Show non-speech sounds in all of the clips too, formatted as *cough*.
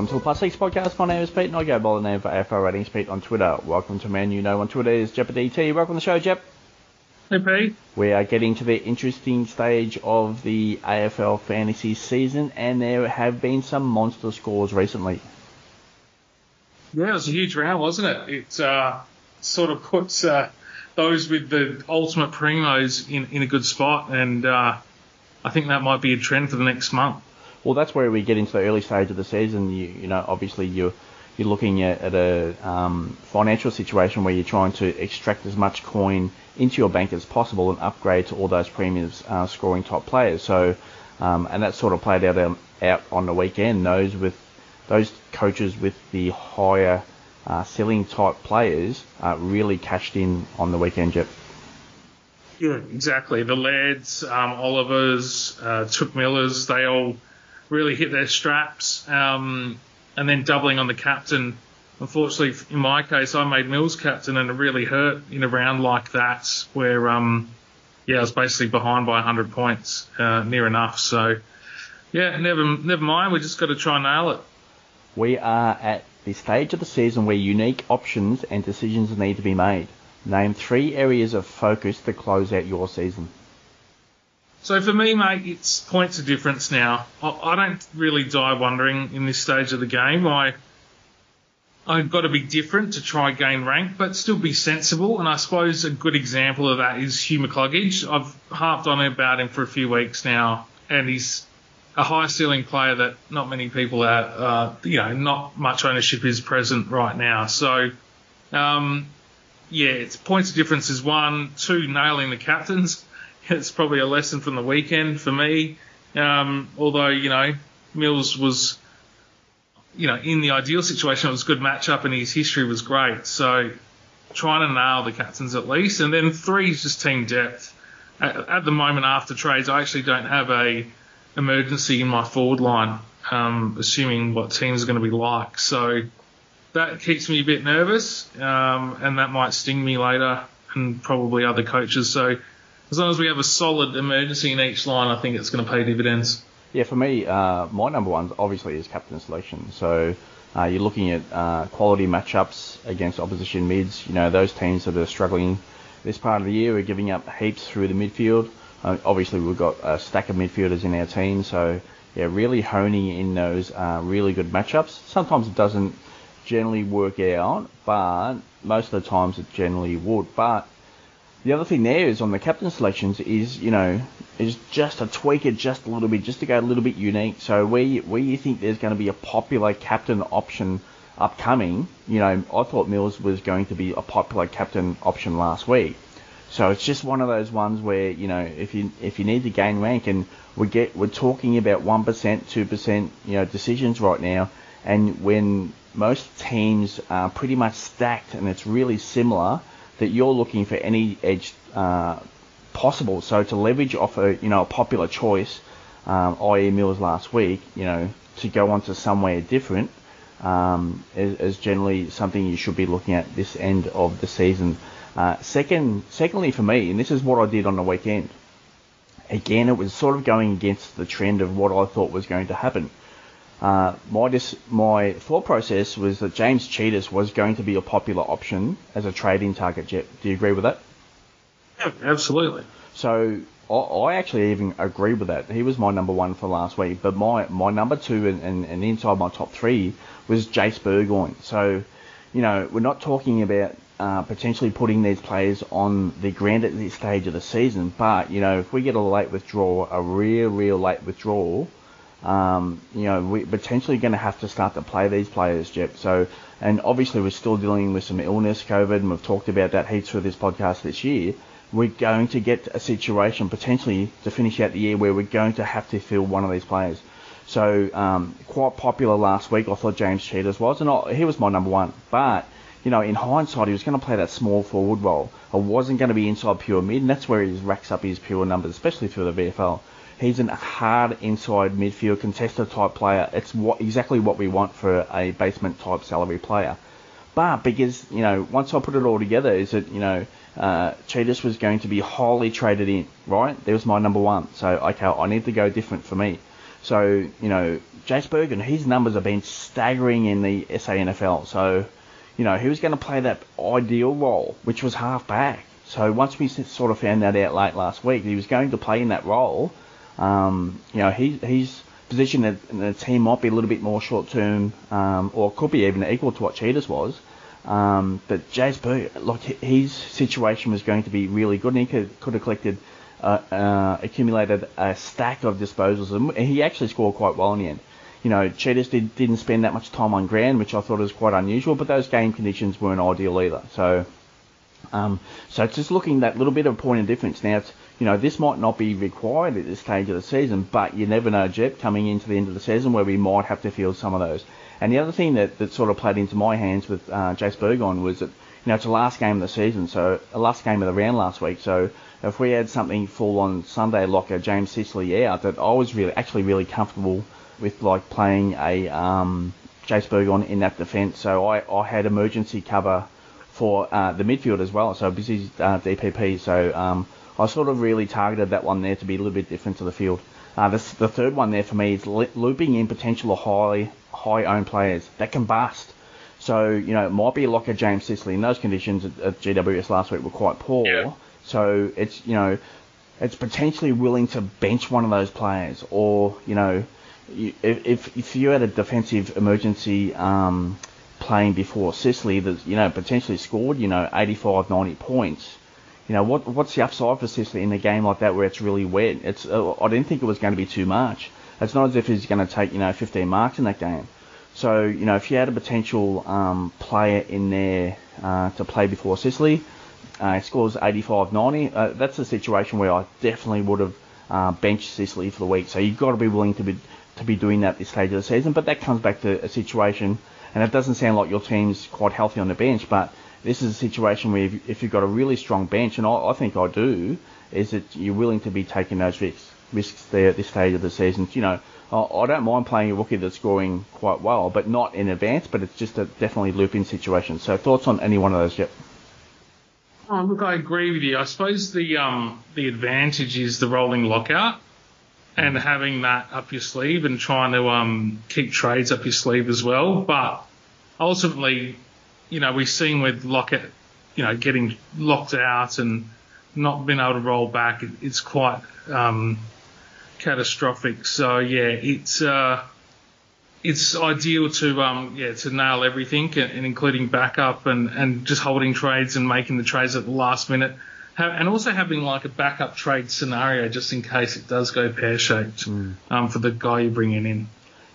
Welcome to the Plus Six Podcast. My name is Pete, and I go by the name for AFL Ratings Pete on Twitter. Welcome to man you know on Twitter is DT. Welcome to the show, Jep. Hey, Pete. We are getting to the interesting stage of the AFL fantasy season, and there have been some monster scores recently. Yeah, it was a huge round, wasn't it? It uh, sort of puts uh, those with the ultimate primos in, in a good spot, and uh, I think that might be a trend for the next month. Well, that's where we get into the early stage of the season. You, you know, obviously you're you're looking at, at a um, financial situation where you're trying to extract as much coin into your bank as possible and upgrade to all those premiums uh, scoring top players. So, um, and that sort of played out um, out on the weekend. Those with those coaches with the higher uh, ceiling type players uh, really cashed in on the weekend, Jeff. Yeah, exactly. The Lads, um, Olivers, uh, Touk Millers, they all really hit their straps. Um, and then doubling on the captain. Unfortunately, in my case, I made Mills captain, and it really hurt in a round like that, where um, yeah, I was basically behind by 100 points, uh, near enough. So yeah, never never mind. We just got to try and nail it. We are at the stage of the season where unique options and decisions need to be made. Name three areas of focus to close out your season. So for me, mate, it's points of difference now. I, don't really die wondering in this stage of the game. I I've got to be different to try gain rank, but still be sensible. And I suppose a good example of that is Hugh McCluggage. I've harped on about him for a few weeks now, and he's a high ceiling player that not many people are, uh, you know, not much ownership is present right now. So, um, yeah, it's points of difference is one, two, nailing the captains it's probably a lesson from the weekend for me. Um, although you know Mills was, you know, in the ideal situation, it was a good matchup and his history was great. So trying to nail the captains at least, and then three is just team depth. At, at the moment, after trades, I actually don't have a emergency in my forward line, um, assuming what teams are going to be like. So that keeps me a bit nervous, um, and that might sting me later, and probably other coaches. So as long as we have a solid emergency in each line, I think it's going to pay dividends. Yeah, for me, uh, my number one obviously is captain selection. So uh, you're looking at uh, quality matchups against opposition mids. You know, those teams that are struggling this part of the year we're giving up heaps through the midfield. Uh, obviously, we've got a stack of midfielders in our team, so yeah, really honing in those uh, really good matchups. Sometimes it doesn't generally work out, but most of the times it generally would. But the other thing there is on the captain selections is you know is just a tweak it just a little bit, just to go a little bit unique. So where you, where you think there's going to be a popular captain option upcoming, you know, I thought Mills was going to be a popular captain option last week. So it's just one of those ones where you know if you if you need to gain rank and we get we're talking about one percent, two percent, you know, decisions right now, and when most teams are pretty much stacked and it's really similar that you're looking for any edge uh, possible. So to leverage off a you know a popular choice, um, i.e. Mills last week, you know, to go on to somewhere different um, is, is, generally something you should be looking at this end of the season. Uh, second, secondly for me, and this is what I did on the weekend. Again, it was sort of going against the trend of what I thought was going to happen. Uh, my dis- my thought process was that James Tsitas was going to be a popular option as a trading target. Jet, do you agree with that? Yeah, absolutely. So I, I actually even agree with that. He was my number one for last week, but my, my number two and, and, and inside my top three was Jace Burgoyne. So, you know, we're not talking about uh, potentially putting these players on the ground at this stage of the season, but you know, if we get a late withdrawal, a real, real late withdrawal, um, you know, we're potentially going to have to start to play these players, Jep. So, and obviously we're still dealing with some illness, COVID, and we've talked about that heaps through this podcast this year. We're going to get a situation potentially to finish out the year where we're going to have to fill one of these players. So, um, quite popular last week. I thought James Tsitas was, and I, he was my number one. But, you know, in hindsight, he was going to play that small forward role. I wasn't going to be inside pure mid, and that's where he racks up his pure numbers, especially through the VFL. He's a hard inside midfield contester type player. It's what exactly what we want for a basement type salary player. But because you know, once I put it all together, is that you know, uh, Tsitas was going to be highly traded in, right? There was my number one. So okay, I need to go different for me. So you know, Jace Burgoyne, his numbers have been staggering in the SANFL. So, you know, he was going to play that ideal role, which was half back. So once we sort of found that out late last week, he was going to play in that role. Um, you know, he, he's position in the team might be a little bit more short term, um, or could be even equal to what Tsitas was. Um, but Berg, like his situation was going to be really good, and he could, could have collected, uh, uh, accumulated a stack of disposals, and he actually scored quite well in the end. You know, Tsitas did, didn't spend that much time on ground, which I thought was quite unusual, but those game conditions weren't ideal either. So, um, so it's just looking that little bit of a point of difference. Now, it's, you know, this might not be required at this stage of the season, but you never know, Jep, coming into the end of the season where we might have to field some of those. And the other thing that, that sort of played into my hands with uh, Jace Burgoyne was that, you know, it's the last game of the season, so the last game of the round last week. So if we had something fall on Sunday like a James Sicily out, that I was really actually really comfortable with like playing a um, Jace Burgoyne in that defence. So I, I had emergency cover for uh, the midfield as well. So busy uh, DPP. So um, I sort of really targeted that one there to be a little bit different to the field. Uh, the, the third one there for me is looping in potential high high owned players that can bust. So you know it might be like a James Sicily in those conditions at, at GWS last week were quite poor. Yeah. So it's you know it's potentially willing to bench one of those players, or you know if if you had a defensive emergency um, playing before Sicily that you know potentially scored you know 85 90 points you know, what what's the upside for Sicily in a game like that where it's really wet? It's uh, I didn't think it was going to be too much. It's not as if he's going to take you know 15 marks in that game. So you know, if you had a potential um, player in there uh, to play before Sicily, uh, scores 85-90. Uh, that's a situation where I definitely would have uh, benched Sicily for the week. So you've got to be willing to be to be doing that this stage of the season. But that comes back to a situation, and it doesn't sound like your team's quite healthy on the bench, but this is a situation where if, if you've got a really strong bench, and I, I, think I do, is that you're willing to be taking those risks risks there at this stage of the season. You know, I, I don't mind playing a rookie that's scoring quite well, but not in advance. But it's just a definitely loop-in situation. So thoughts on any one of those yet? Oh, look, I agree with you. I suppose the um, the advantage is the rolling lockout and having that up your sleeve and trying to um, keep trades up your sleeve as well. But ultimately, you know, we've seen with Lockett, you know, getting locked out and not being able to roll back, it, it's quite um, catastrophic. So yeah, it's uh, it's ideal to um, yeah to nail everything and, and, including backup and, and just holding trades and making the trades at the last minute. And also having like a backup trade scenario just in case it does go pear shaped mm. um, for the guy you're bringing in.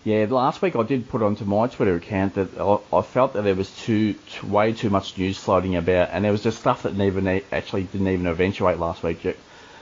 Yeah, last week I did put onto my Twitter account that I, I felt that there was too, too, way too much news floating about, and there was just stuff that never actually didn't even eventuate last week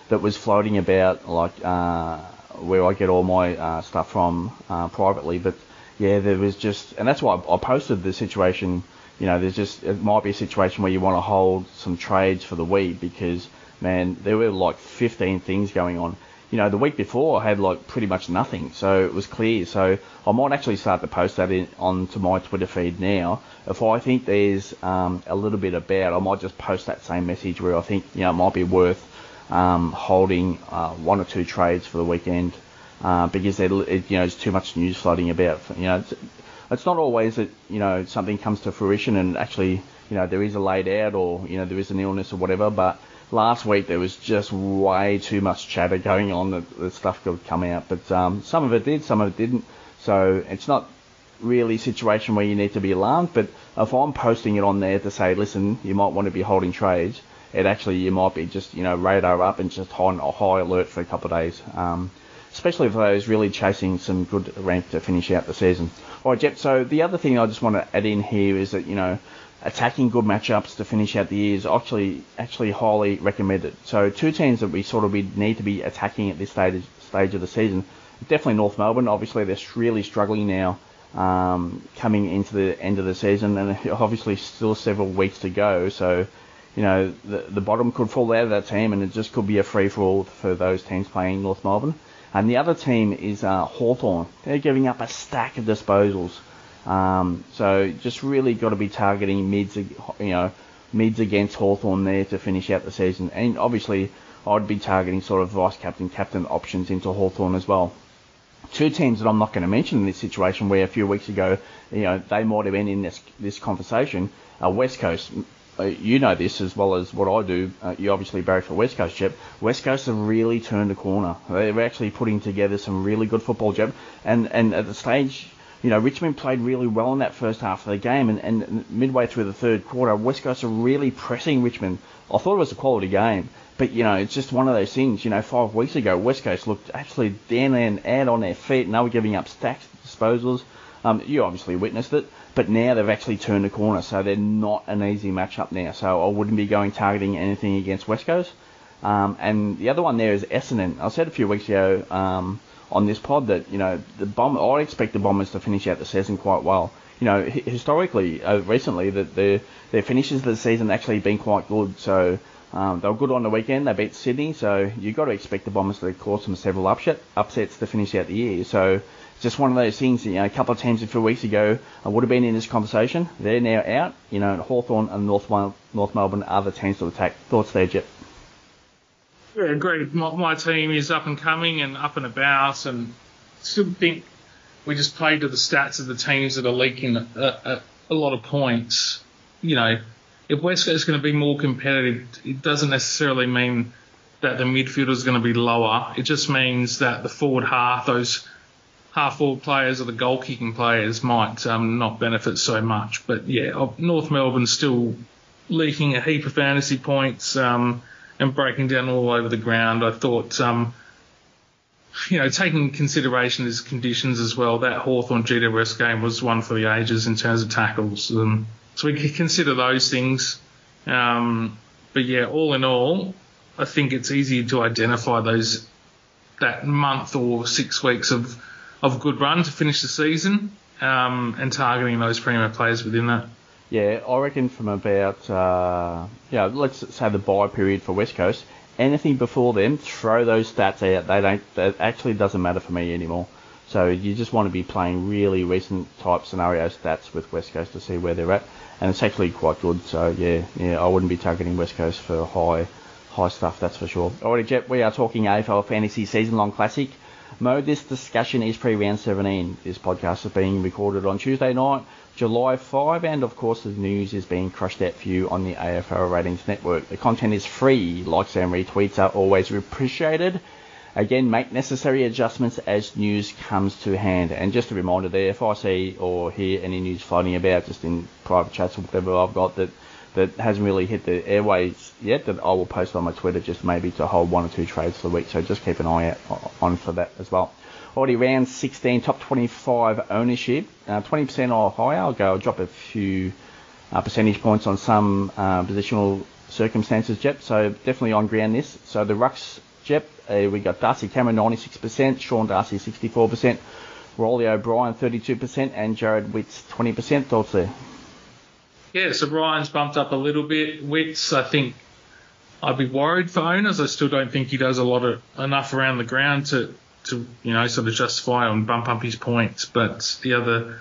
that was floating about, like uh, where I get all my uh, stuff from uh, privately. But yeah, there was just, and that's why I, I posted the situation. You know, there's just it might be a situation where you want to hold some trades for the week because man, there were like 15 things going on you know, the week before I had like pretty much nothing, so it was clear. So I might actually start to post that in, onto my Twitter feed now. If I think there's um, a little bit about, I might just post that same message where I think you know it might be worth um, holding uh, one or two trades for the weekend uh, because it, you know there's too much news floating about. You know, it's, not always that you know something comes to fruition and actually you know there is a laid out or you know there is an illness or whatever, but last week there was just way too much chatter going on that the stuff could come out. But um, some of it did, some of it didn't. So it's not really a situation where you need to be alarmed. But if I'm posting it on there to say, listen, you might want to be holding trades, it actually you might be just you know radar up and just on a high alert for a couple of days. Um, especially for those really chasing some good rank to finish out the season. All right, Jep. So the other thing I just want to add in here is that you know attacking good matchups to finish out the year is actually actually highly recommended. So two teams that we sort of we need to be attacking at this stage stage of the season, definitely North Melbourne. Obviously they're really struggling now, um, coming into the end of the season, and obviously still several weeks to go. So you know the the bottom could fall out of that team, and it just could be a free for all for those teams playing North Melbourne. And the other team is uh, Hawthorn. They're giving up a stack of disposals. Um, so just really got to be targeting mids, you know, mids against Hawthorn there to finish out the season. And obviously, I'd be targeting sort of vice captain, captain options into Hawthorn as well. two teams that I'm not going to mention in this situation, where a few weeks ago, you know, they might have been in this this conversation. Uh, West Coast, uh, you know this as well as what I do. Uh, you obviously barry for West Coast, Jep. West Coast have really turned a corner. They're actually putting together some really good football, Jep. And and at the stage, you know, Richmond played really well in that first half of the game, and, and midway through the third quarter, West Coast are really pressing Richmond. I thought it was a quality game. But you know, it's just one of those things. You know, five weeks ago, West Coast looked absolutely down and out on their feet, and they were giving up stacks disposals. Um, you obviously witnessed it, but now they've actually turned the corner, so they're not an easy matchup now. So I wouldn't be going targeting anything against West Coast. Um, and the other one there is Essendon. I said a few weeks ago um, on this pod that you know the bomb. I expect the Bombers to finish out the season quite well. You know, historically, uh, recently, that their their finishes of the season actually been quite good. So um, they were good on the weekend. They beat Sydney, so you've got to expect the Bombers to cause some several upset, upsets to finish out the year. So just one of those things. You know, a couple of teams a few weeks ago I would have been in this conversation. They're now out. You know, Hawthorn and North, North Melbourne are the teams to attack. Thoughts there, Jep? Yeah, agreed. My, my team is up and coming and up and about, and still think we just play to the stats of the teams that are leaking a, a, a lot of points. You know, if West Coast is going to be more competitive, it doesn't necessarily mean that the midfield is going to be lower. It just means that the forward half, those half forward players or the goal kicking players might um, not benefit so much. But yeah, North Melbourne's still leaking a heap of fantasy points um, and breaking down all over the ground. I thought, um, you know, taking consideration as conditions as well, that Hawthorn GWS game was one for the ages in terms of tackles. Um, so we could consider those things. Um, but yeah, all in all, I think it's easy to identify those that month or six weeks of of good run to finish the season um, and targeting those premier players within that. Yeah, I reckon from about uh, yeah, let's say the buy period for West Coast. Anything before then, throw those stats out. They don't. That actually doesn't matter for me anymore. So you just want to be playing really recent type scenario stats with West Coast to see where they're at and it's actually quite good. So yeah, yeah, I wouldn't be targeting West Coast for high, high stuff. That's for sure. Alrighty, Jet, we are talking AFL Fantasy Season Long Classic. Mo, this discussion is pre-round 17. This podcast is being recorded on Tuesday night, July 5, and of course the news is being crushed out for you on the AFL Ratings Network. The content is free. Likes and retweets are always appreciated. Again, make necessary adjustments as news comes to hand. And just a reminder there, if I see or hear any news floating about just in private chats or whatever I've got that, that hasn't really hit the airways yet, that I will post on my Twitter just maybe to hold one or two trades for the week. So just keep an eye out on for that as well. Already round 16, top 25 ownership, uh, 20% or higher. I'll go, I'll drop a few uh, percentage points on some uh, positional circumstances, Jep. So definitely on ground this. So the Rucks Jep, uh, we got Darcy Cameron 96%, Sean Darcy 64%, Reilly O'Brien 32%, and Jarrod Witts 20%. Thoughts there? Yeah, so Ryan's bumped up a little bit. Witts, I think I'd be worried for owners. I still don't think he does a lot of enough around the ground to, to you know, sort of justify and bump up his points. But the other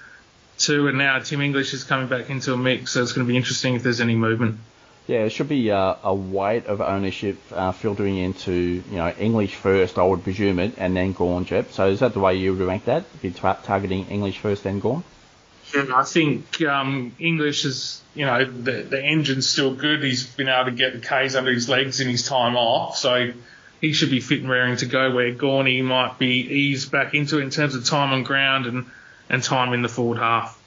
two, and now Tim English is coming back into a mix, so it's going to be interesting if there's any movement. Yeah, it should be uh, a weight of ownership uh, filtering into you know English first, I would presume it, and then Gawn, Jep. So is that the way you would rank that? Be targeting English first, then Gawn? Yeah, I think um, English is you know the the engine's still good. He's been able to get the K's under his legs in his time off, so he should be fit and raring to go. Where Gawny might be eased back into in terms of time on ground and and time in the forward half.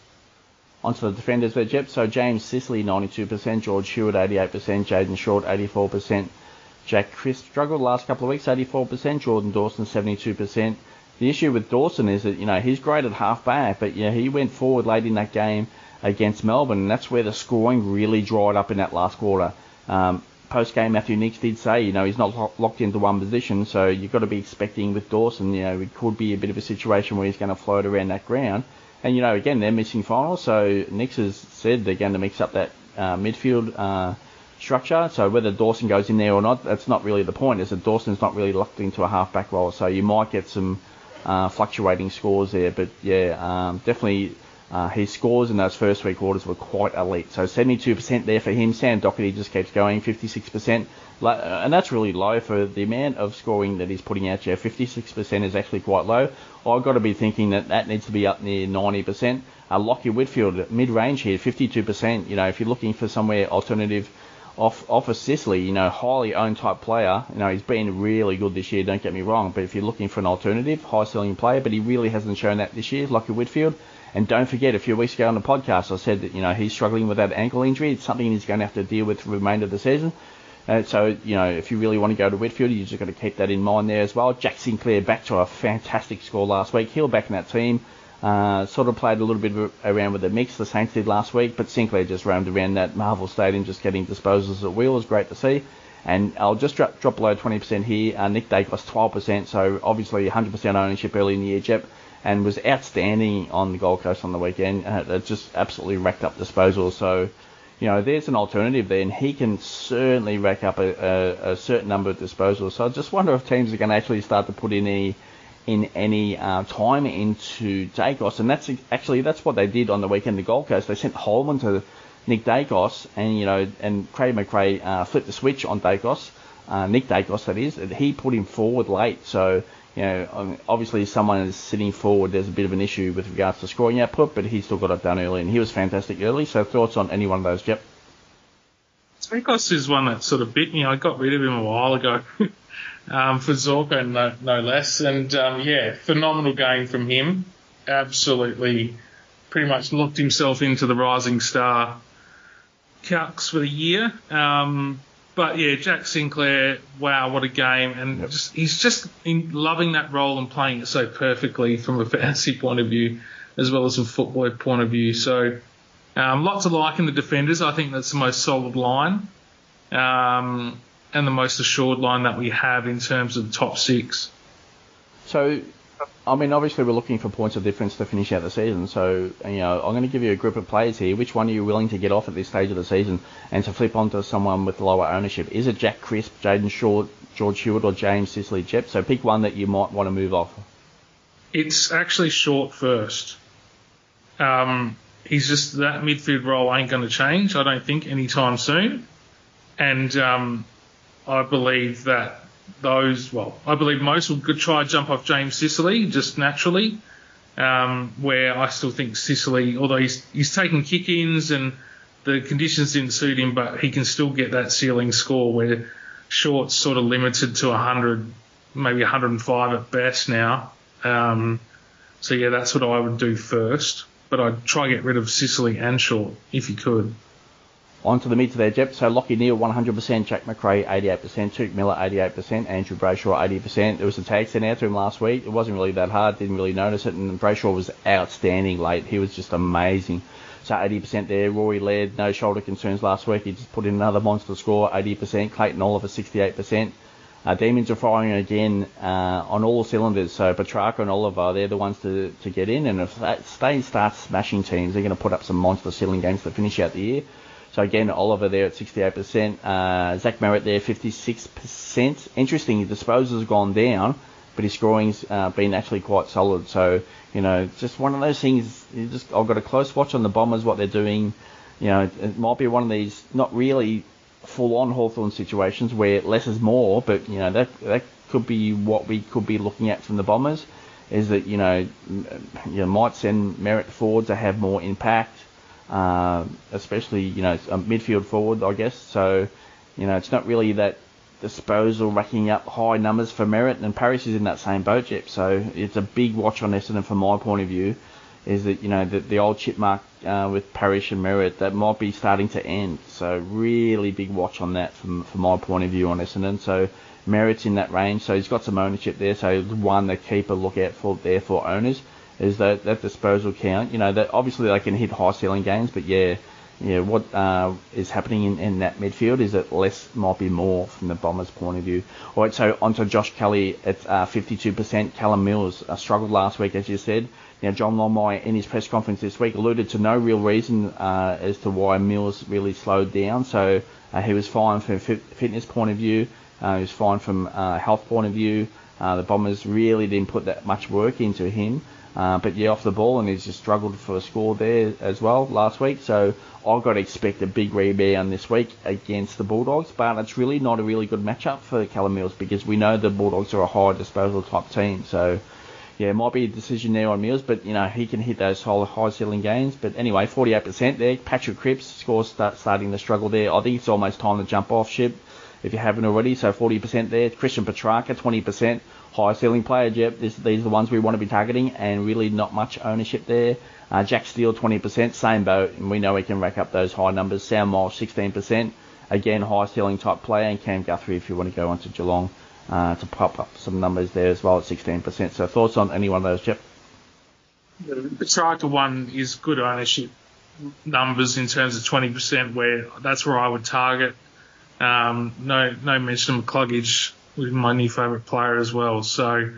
Onto the defenders there, Jep. So James Sicily, 92%, George Hewett, 88%, Jayden Short, 84%, Jack Crisp struggled the last couple of weeks, 84%, Jordan Dawson, 72%. The issue with Dawson is that, you know, he's great at half back, but, know, he went forward late in that game against Melbourne, and that's where the scoring really dried up in that last quarter. Um, Post game, Matthew Nicks did say, you know, he's not locked into one position, so you've got to be expecting with Dawson, you know, it could be a bit of a situation where he's going to float around that ground. And you know, again, they're missing finals, so Nicks has said they're going to mix up that uh, midfield uh, structure. So whether Dawson goes in there or not, that's not really the point. Is that Dawson's not really locked into a half-back role, so you might get some uh, fluctuating scores there. But yeah, um, definitely Uh, his scores in those first three quarters were quite elite. So 72% there for him. Sam Docherty just keeps going, 56%. Uh, and that's really low for the amount of scoring that he's putting out there. 56% is actually quite low. I've got to be thinking that that needs to be up near 90%. Uh, Lachie Whitfield, mid-range here, 52%. You know, if you're looking for somewhere alternative off off of Sicily, you know, highly owned type player. You know, he's been really good this year. Don't get me wrong, but if you're looking for an alternative, high ceiling player, but he really hasn't shown that this year. Lachie Whitfield. And don't forget, a few weeks ago on the podcast, I said that you know he's struggling with that ankle injury. It's something he's going to have to deal with the remainder of the season. Uh, so, you know, if you really want to go to Whitfield, you're just got to keep that in mind there as well. Jack Sinclair back to a fantastic score last week. He'll back in that team. Uh, sort of played a little bit around with the mix, the Saints did last week, but Sinclair just roamed around that Marvel Stadium just getting disposals at will. Was great to see. And I'll just drop, drop below 20% here. Uh, Nick Daicos 12%, so obviously 100% ownership early in the year, Jep, and was outstanding on the Gold Coast on the weekend. Uh, just absolutely racked up disposals. So, you know, there's an alternative there, and he can certainly rack up a, a, a certain number of disposals. So I just wonder if teams are going to actually start to put in any in any uh, time into Daicos, and that's actually that's what they did on the weekend. The Gold Coast they sent Holman to Nick Daicos, and you know, and Craig McRae uh, flipped the switch on Daicos, uh, Nick Daicos that is. He put him forward late, so you know, um, obviously someone is sitting forward. There's a bit of an issue with regards to scoring output, but he still got it done early, and he was fantastic early. So thoughts on any one of those, Yep. Daicos is one that sort of bit me. I got rid of him a while ago. *laughs* um, for Zorko, no, no less. And um, yeah, phenomenal game from him. Absolutely, pretty much locked himself into the rising star calcs for the year. Um, but yeah, Jack Sinclair, wow, what a game! And yep. just he's just loving that role and playing it so perfectly from a fantasy point of view, as well as a football point of view. So, um, lots of like in the defenders. I think that's the most solid line. Um, and the most assured line that we have in terms of the top six. So, I mean, obviously we're looking for points of difference to finish out the season. So, you know, I'm going to give you a group of players here. Which one are you willing to get off at this stage of the season and to flip onto someone with lower ownership? Is it Jack Crisp, Jayden Short, George Hewett, or James Sicily Jep? So pick one that you might want to move off. It's actually Short first. Um, he's just that midfield role ain't going to change. I don't think anytime soon. And um, I believe that those, well, I believe most will try jump off James Sicily just naturally. Um, where I still think Sicily, although he's he's taking kick-ins and the conditions didn't suit him, but he can still get that ceiling score where Short's sort of limited to 100, maybe 105 at best now. Um, so yeah, that's what I would do first. But I'd try get rid of Sicily and Short if you could. On to the mid to their depth. So Lachie Neale 100%, Jack Macrae 88%, Touk Miller 88%, Andrew Brayshaw 80%. There was a tag sent out to him last week. It wasn't really that hard, didn't really notice it, and Brayshaw was outstanding late. He was just amazing. So 80% there. Rory Laird, no shoulder concerns last week. He just put in another monster score, 80%. Clayton Oliver 68%. Uh, Demons are firing again uh, on all cylinders. So Petrarca and Oliver, they're the ones to, to get in. And if they start smashing teams, they're going to put up some monster ceiling games to finish out the year. So again, Oliver there at 68%, uh, Zach Merrett there 56%. Interesting, his disposals gone down, but his scoring's uh, been actually quite solid. So you know, just one of those things. Just I've got a close watch on the Bombers, what they're doing. You know, it might be one of these not really full-on Hawthorn situations where less is more, but you know that that could be what we could be looking at from the Bombers. Is that you know you might send Merrett forward to have more impact uh, especially you know a midfield forward, I guess. So you know it's not really that disposal racking up high numbers for Merrett, and Parish is in that same boat, Jep. So it's a big watch on Essendon from my point of view. Is that you know the, the old chip mark uh, with Parish and Merrett that might be starting to end. So really big watch on that from from my point of view on Essendon. So Merrett's in that range, so he's got some ownership there. So one to keep a lookout for there for owners is that that disposal count. You know that obviously they can hit high ceiling games, but yeah, yeah, what uh, is happening in, in that midfield is that less might be more from the Bombers' point of view. All right, so onto Josh Kelly at uh, 52%. Callum Mills uh, struggled last week, as you said. Now, John Longmire in his press conference this week alluded to no real reason uh, as to why Mills really slowed down. So uh, he was fine from a fitness point of view. Uh, he was fine from a health point of view. the Bombers really didn't put that much work into him. Uh, but yeah, off the ball, and he's just struggled for a score there as well last week. So I've got to expect a big rebound this week against the Bulldogs. But it's really not a really good matchup for Callum Mills because we know the Bulldogs are a high disposal type team. So yeah, it might be a decision there on Mills, but you know he can hit those high, high ceiling games. But anyway, 48% there. Patrick Cripps scores start, starting to struggle there. I think it's almost time to jump off ship if you haven't already. So 40% there. Christian Petrarca, 20% high ceiling player. Yep, this, these are the ones we want to be targeting, and really not much ownership there. Uh, Jack Steele 20%, same boat, and we know we can rack up those high numbers. Sam Miles 16%, again high ceiling type player, and Cam Guthrie if you want to go on to Geelong uh, to pop up some numbers there as well at 16%. So thoughts on any one of those, Jeff? The Petrarca one is good ownership numbers in terms of 20%, where that's where I would target. Um, no, no mention of McCluggage with my new favourite player as well. So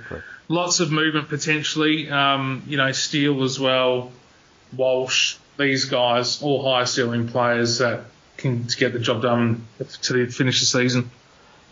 lots of movement potentially. Um, you know, Steele as well, Walsh, these guys, all high ceiling players that can get the job done to finish the season.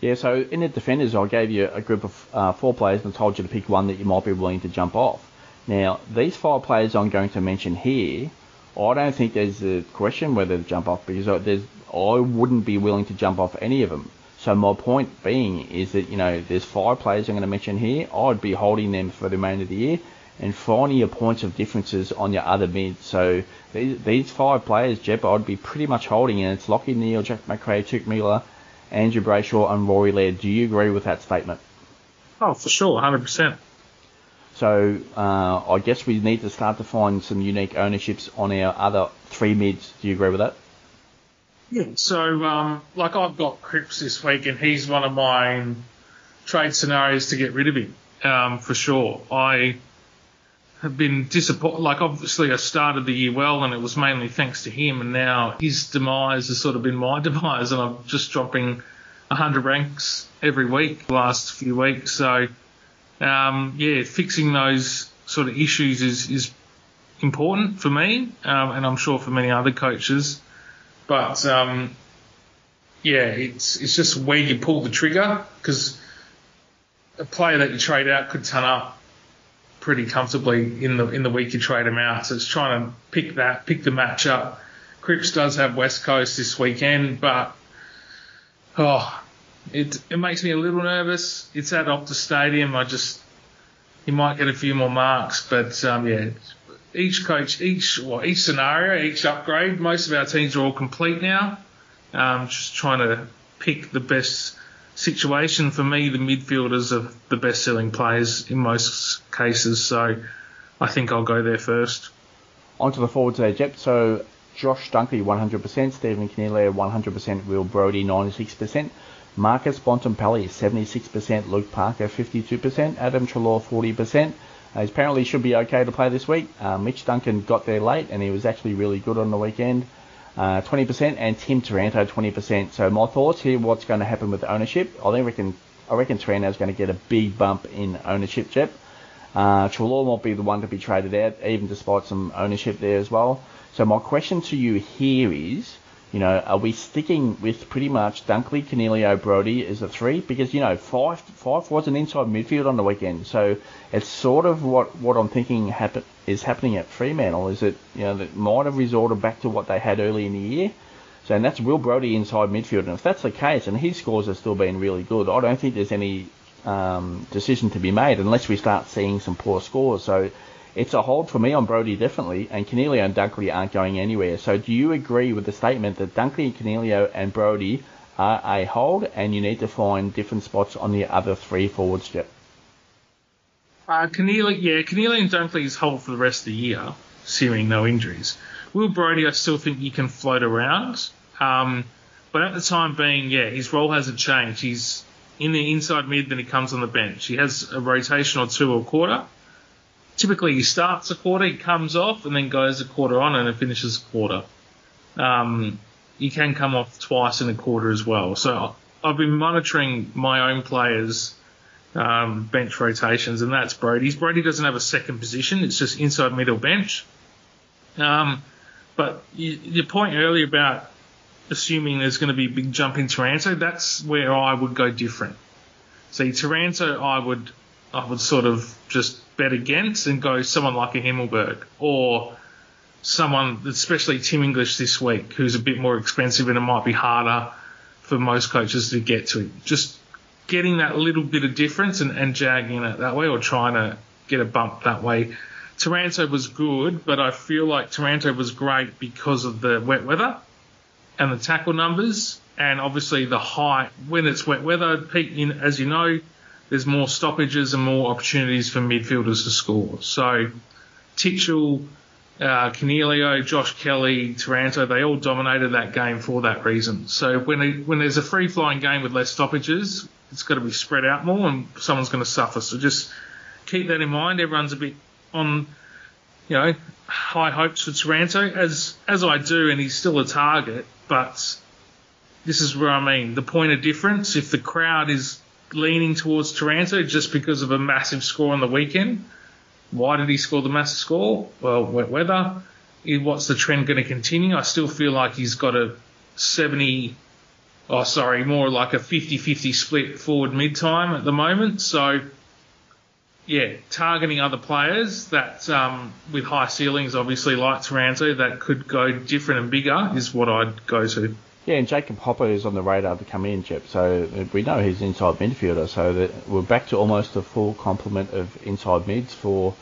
Yeah, so in the defenders, I gave you a group of uh, four players and told you to pick one that you might be willing to jump off. Now, these five players I'm going to mention here, I don't think there's a question whether to jump off because there's, I wouldn't be willing to jump off any of them. So my point being is that, you know, there's five players I'm going to mention here. I'd be holding them for the remainder of the year and finding your points of differences on your other mids. So these, these five players, Jeb, I'd be pretty much holding, and it's Lachie Neale, Jack Macrae, Touk Miller, Andrew Brayshaw, and Rory Laird. Do you agree with that statement? Oh, for sure, 100%. So uh, I guess we need to start to find some unique ownerships on our other three mids. Do you agree with that? Yeah. So, um, like I've got Cripps this week, and he's one of my trade scenarios to get rid of him um, for sure. I have been disappointed. Like obviously, I started the year well, and it was mainly thanks to him. And now his demise has sort of been my *laughs* demise, and I'm just dropping 100 ranks every week the last few weeks. So, um, yeah, fixing those sort of issues is is important for me, um, and I'm sure for many other coaches. But um, yeah, it's it's just where you pull the trigger because a player that you trade out could turn up pretty comfortably in the in the week you trade him out. So it's trying to pick that, pick the match up. Cripps does have West Coast this weekend, but oh, it it makes me a little nervous. It's at Optus Stadium. I just he might get a few more marks, but um, yeah, each coach, each well, each scenario, each upgrade. Most of our teams are all complete now. Um, just trying to pick the best situation for me. The midfielders are the best selling players in most cases, so I think I'll go there first. On to the forwards there, Jep. So Josh Dunkley 100%, Stephen Coniglio 100%, Will Brodie 96%. Marcus Bontempelli 76%, Luke Parker 52%, Adam Treloar 40%, uh, apparently should be okay to play this week. Uh, Mitch Duncan got there late and he was actually really good on the weekend. Uh, 20% and Tim Taranto 20%. So my thoughts here, what's going to happen with ownership? I think reckon I reckon is going to get a big bump in ownership, Jep. Uh, Treloar might be the one to be traded out, even despite some ownership there as well. So my question to you here is, you know, are we sticking with pretty much Dunkley, Coniglio, Brodie as a three? Because, you know, five five was an inside midfield on the weekend. So it's sort of what, what I'm thinking happen, is happening at Fremantle is that, you know, that might have resorted back to what they had early in the year. So and that's Will Brodie inside midfield. And if that's the case, and his scores have still been really good, I don't think there's any um, decision to be made unless we start seeing some poor scores. So it's a hold for me on Brodie definitely, and Coniglio and Dunkley aren't going anywhere. So do you agree with the statement that Dunkley, Coniglio, and Brodie are a hold, and you need to find different spots on the other three forwards, Jeff? Uh, yeah, Coniglio and Dunkley is hold for the rest of the year, assuming no injuries. Will Brodie, I still think he can float around. Um, but at the time being, yeah, his role hasn't changed. He's in the inside mid, then he comes on the bench. He has a rotation or two a quarter typically he starts a quarter, he comes off, and then goes a quarter on and it finishes a quarter. Um, you can come off twice in a quarter as well. So I've been monitoring my own players' um, bench rotations, and that's Brodie's. Brodie doesn't have a second position; it's just inside middle bench. Um, but you, your point earlier about assuming there's going to be a big jump in Taranto, that's where I would go different. See, Taranto, I would I would sort of just bet against and go someone like a Himmelberg or someone, especially Tim English this week, who's a bit more expensive and it might be harder for most coaches to get to. Just getting that little bit of difference and, and jagging it that way or trying to get a bump that way. Taranto was good, but I feel like Taranto was great because of the wet weather and the tackle numbers, and obviously the height. When it's wet weather, Pete, as you know, there's more stoppages and more opportunities for midfielders to score. So Mitchell, uh, Coniglio, Josh Kelly, Taranto, they all dominated that game for that reason. So when it, when there's a free flying game with less stoppages, it's got to be spread out more, and someone's going to suffer. So just keep that in mind. Everyone's a bit on, you know, high hopes for Taranto, as as I do, and he's still a target. But this is where I mean the point of difference. If the crowd is leaning towards Taranto just because of a massive score on the weekend, why did he score the massive score? Well, wet weather. What's the trend going to continue? I still feel like he's got a 70 oh, sorry, more like a 50-50 split forward mid-time at the moment. So, yeah, targeting other players that um, with high ceilings, obviously like Taranto, that could go different and bigger is what I'd go to. Yeah, and Jacob Hopper is on the radar to come in, Jep. So we know he's inside midfielder. So that we're back to almost a full complement of inside mids for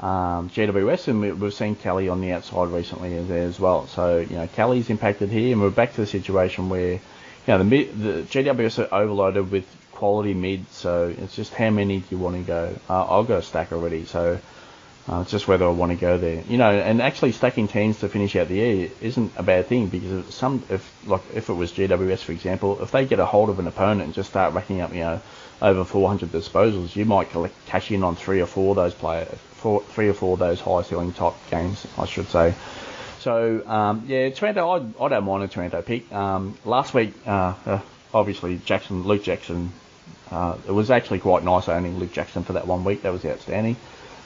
um, GWS, and we've seen Kelly on the outside recently there as well. So you know Kelly's impacted here, and we're back to the situation where you know, the, the GWS are overloaded with quality mid, so it's just how many do you want to go? Uh, I'll go stack already, so uh, just whether I want to go there. You know, and actually stacking teams to finish out the year isn't a bad thing because some, if like if it was GWS for example, if they get a hold of an opponent and just start racking up, you know, over 400 disposals, you might collect, cash in on three or four of those players, four, three or four of those high ceiling type games, I should say. So um, yeah, Taranto, I, I don't mind a Taranto pick. Um, last week, uh, uh, obviously Jackson, Luke Jackson. Uh, it was actually quite nice owning Luke Jackson for that one week. That was outstanding.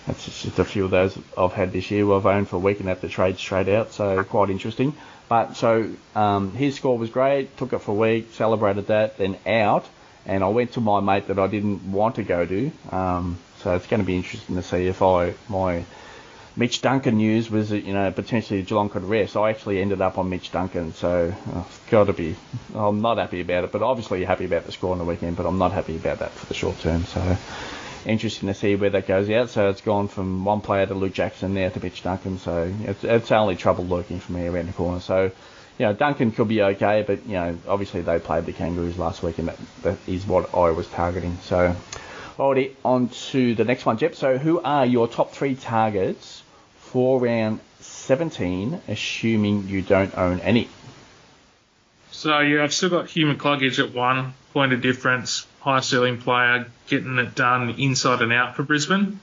That's just a few of those I've had this year. Where I've owned for a week and had to trade straight out, so quite interesting. But so um, his score was great. Took it for a week, celebrated that, then out, and I went to my mate that I didn't want to go to. Um, so it's going to be interesting to see if I my Mitch Duncan news was that, you know, potentially Geelong could rest. I actually ended up on Mitch Duncan, so I've uh, got to be, I'm not happy about it, but obviously happy about the score on the weekend, but I'm not happy about that for the short term. So interesting to see where that goes out. So it's gone from one player to Luke Jackson now to Mitch Duncan, so it's, it's only trouble lurking for me around the corner. So, you know, Duncan could be okay, but, you know, obviously they played the Kangaroos last week, and that, that is what I was targeting. So, alrighty, on to the next one, Jep. So who are your top three targets for round 17, assuming you don't own any. So yeah, I've still got Hugh McCluggage at one point of difference, high ceiling player, getting it done inside and out for Brisbane.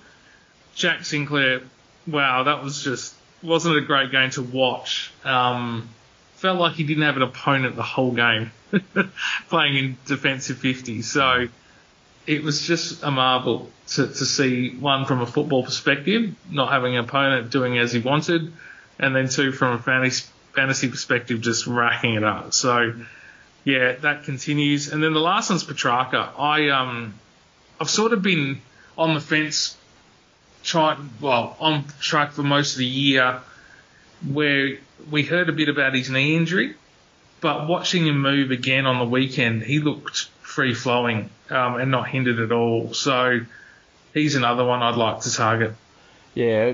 Jack Sinclair, wow, that was just wasn't a great game to watch. Um, felt like he didn't have an opponent the whole game, *laughs* playing in defensive 50. So it was just a marvel to, to see one from a football perspective, not having an opponent doing as he wanted, and then two from a fantasy, fantasy perspective, just racking it up. So, yeah, that continues. And then the last one's Petrarca. I um, I've sort of been on the fence, trying well on track for most of the year, where we heard a bit about his knee injury, but watching him move again on the weekend, he looked free flowing um, and not hindered at all. So he's another one I'd like to target. Yeah,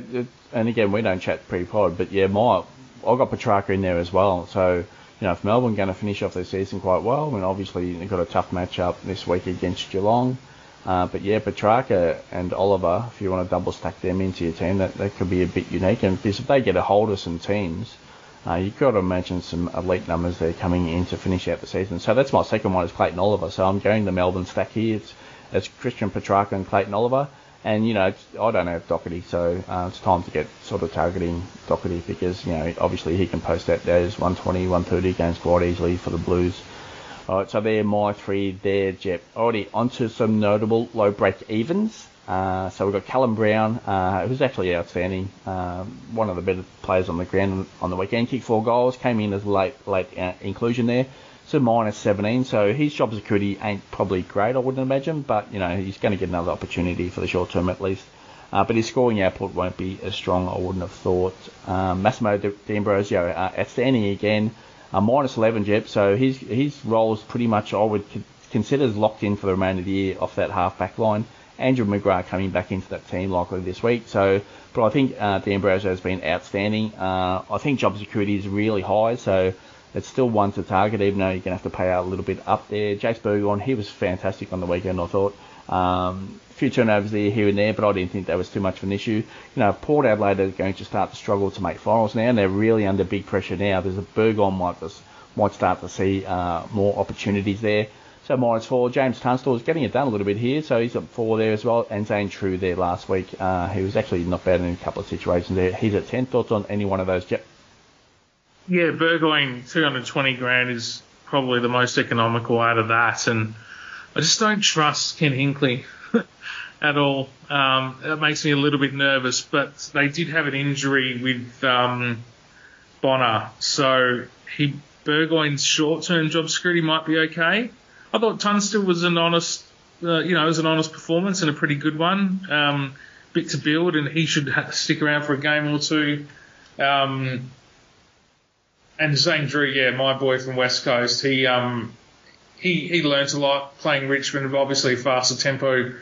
and again, we don't chat pre-pod, but yeah, my I got Petrarca in there as well. So you know, if Melbourne going to finish off their season quite well, and obviously they've got a tough matchup this week against Geelong. Uh, but yeah, Petrarca and Oliver, if you want to double stack them into your team, that, that could be a bit unique. And because if they get a hold of some teams, uh, you've got to imagine some elite numbers there coming in to finish out the season. So that's my second one is Clayton Oliver. So I'm going the Melbourne stack here. It's, it's Christian Petrarca and Clayton Oliver. And, you know, I don't have Docherty, so uh, it's time to get sort of targeting Docherty because, you know, obviously he can post out those 120, 130 games quite easily for the Blues. Alright, so they're my three there, Jep. Alrighty, onto some notable low break evens. Uh, so we've got Callum Brown, uh, who's actually outstanding, uh, one of the better players on the ground on the weekend. Kicked four goals, came in as late late uh, inclusion there. So minus 17. So his job security ain't probably great, I wouldn't imagine, but you know he's going to get another opportunity for the short term at least. Uh, but his scoring output won't be as strong, I wouldn't have thought. Um, Massimo D'Ambrosio, uh, outstanding again, uh, minus 11 Jep. So his his role is pretty much I would consider as locked in for the remainder of the year off that half back line. Andrew McGrath coming back into that team likely this week. So, but I think uh, D'Ambrosio has been outstanding. Uh, I think job security is really high, so it's still one to target, even though you're going to have to pay out a little bit up there. Jase Burgoyne, he was fantastic on the weekend, I thought. Um, few turnovers there, here and there, but I didn't think that was too much of an issue. You know, Port Adelaide are going to start to struggle to make finals now, and they're really under big pressure now. There's a Burgoyne might, just, might start to see uh, more opportunities there. So minus four. James Tunstall is getting it done a little bit here, so he's at four there as well. And Zane Trew there last week. Uh, he was actually not bad in a couple of situations there. He's at 10. Thoughts on any one of those, Yep. Yeah, Burgoyne 220 grand is probably the most economical out of that. And I just don't trust Ken Hinkley *laughs* at all. Um, that makes me a little bit nervous, but they did have an injury with um, Bonner. So he Burgoyne's short-term job security might be okay. I thought Tunstall was an honest, uh, you know, it was an honest performance and a pretty good one. Um, bit to build, and he should stick around for a game or two. Um, and Zane Trew, yeah, my boy from West Coast, he um, he he learnt a lot playing Richmond, obviously faster tempo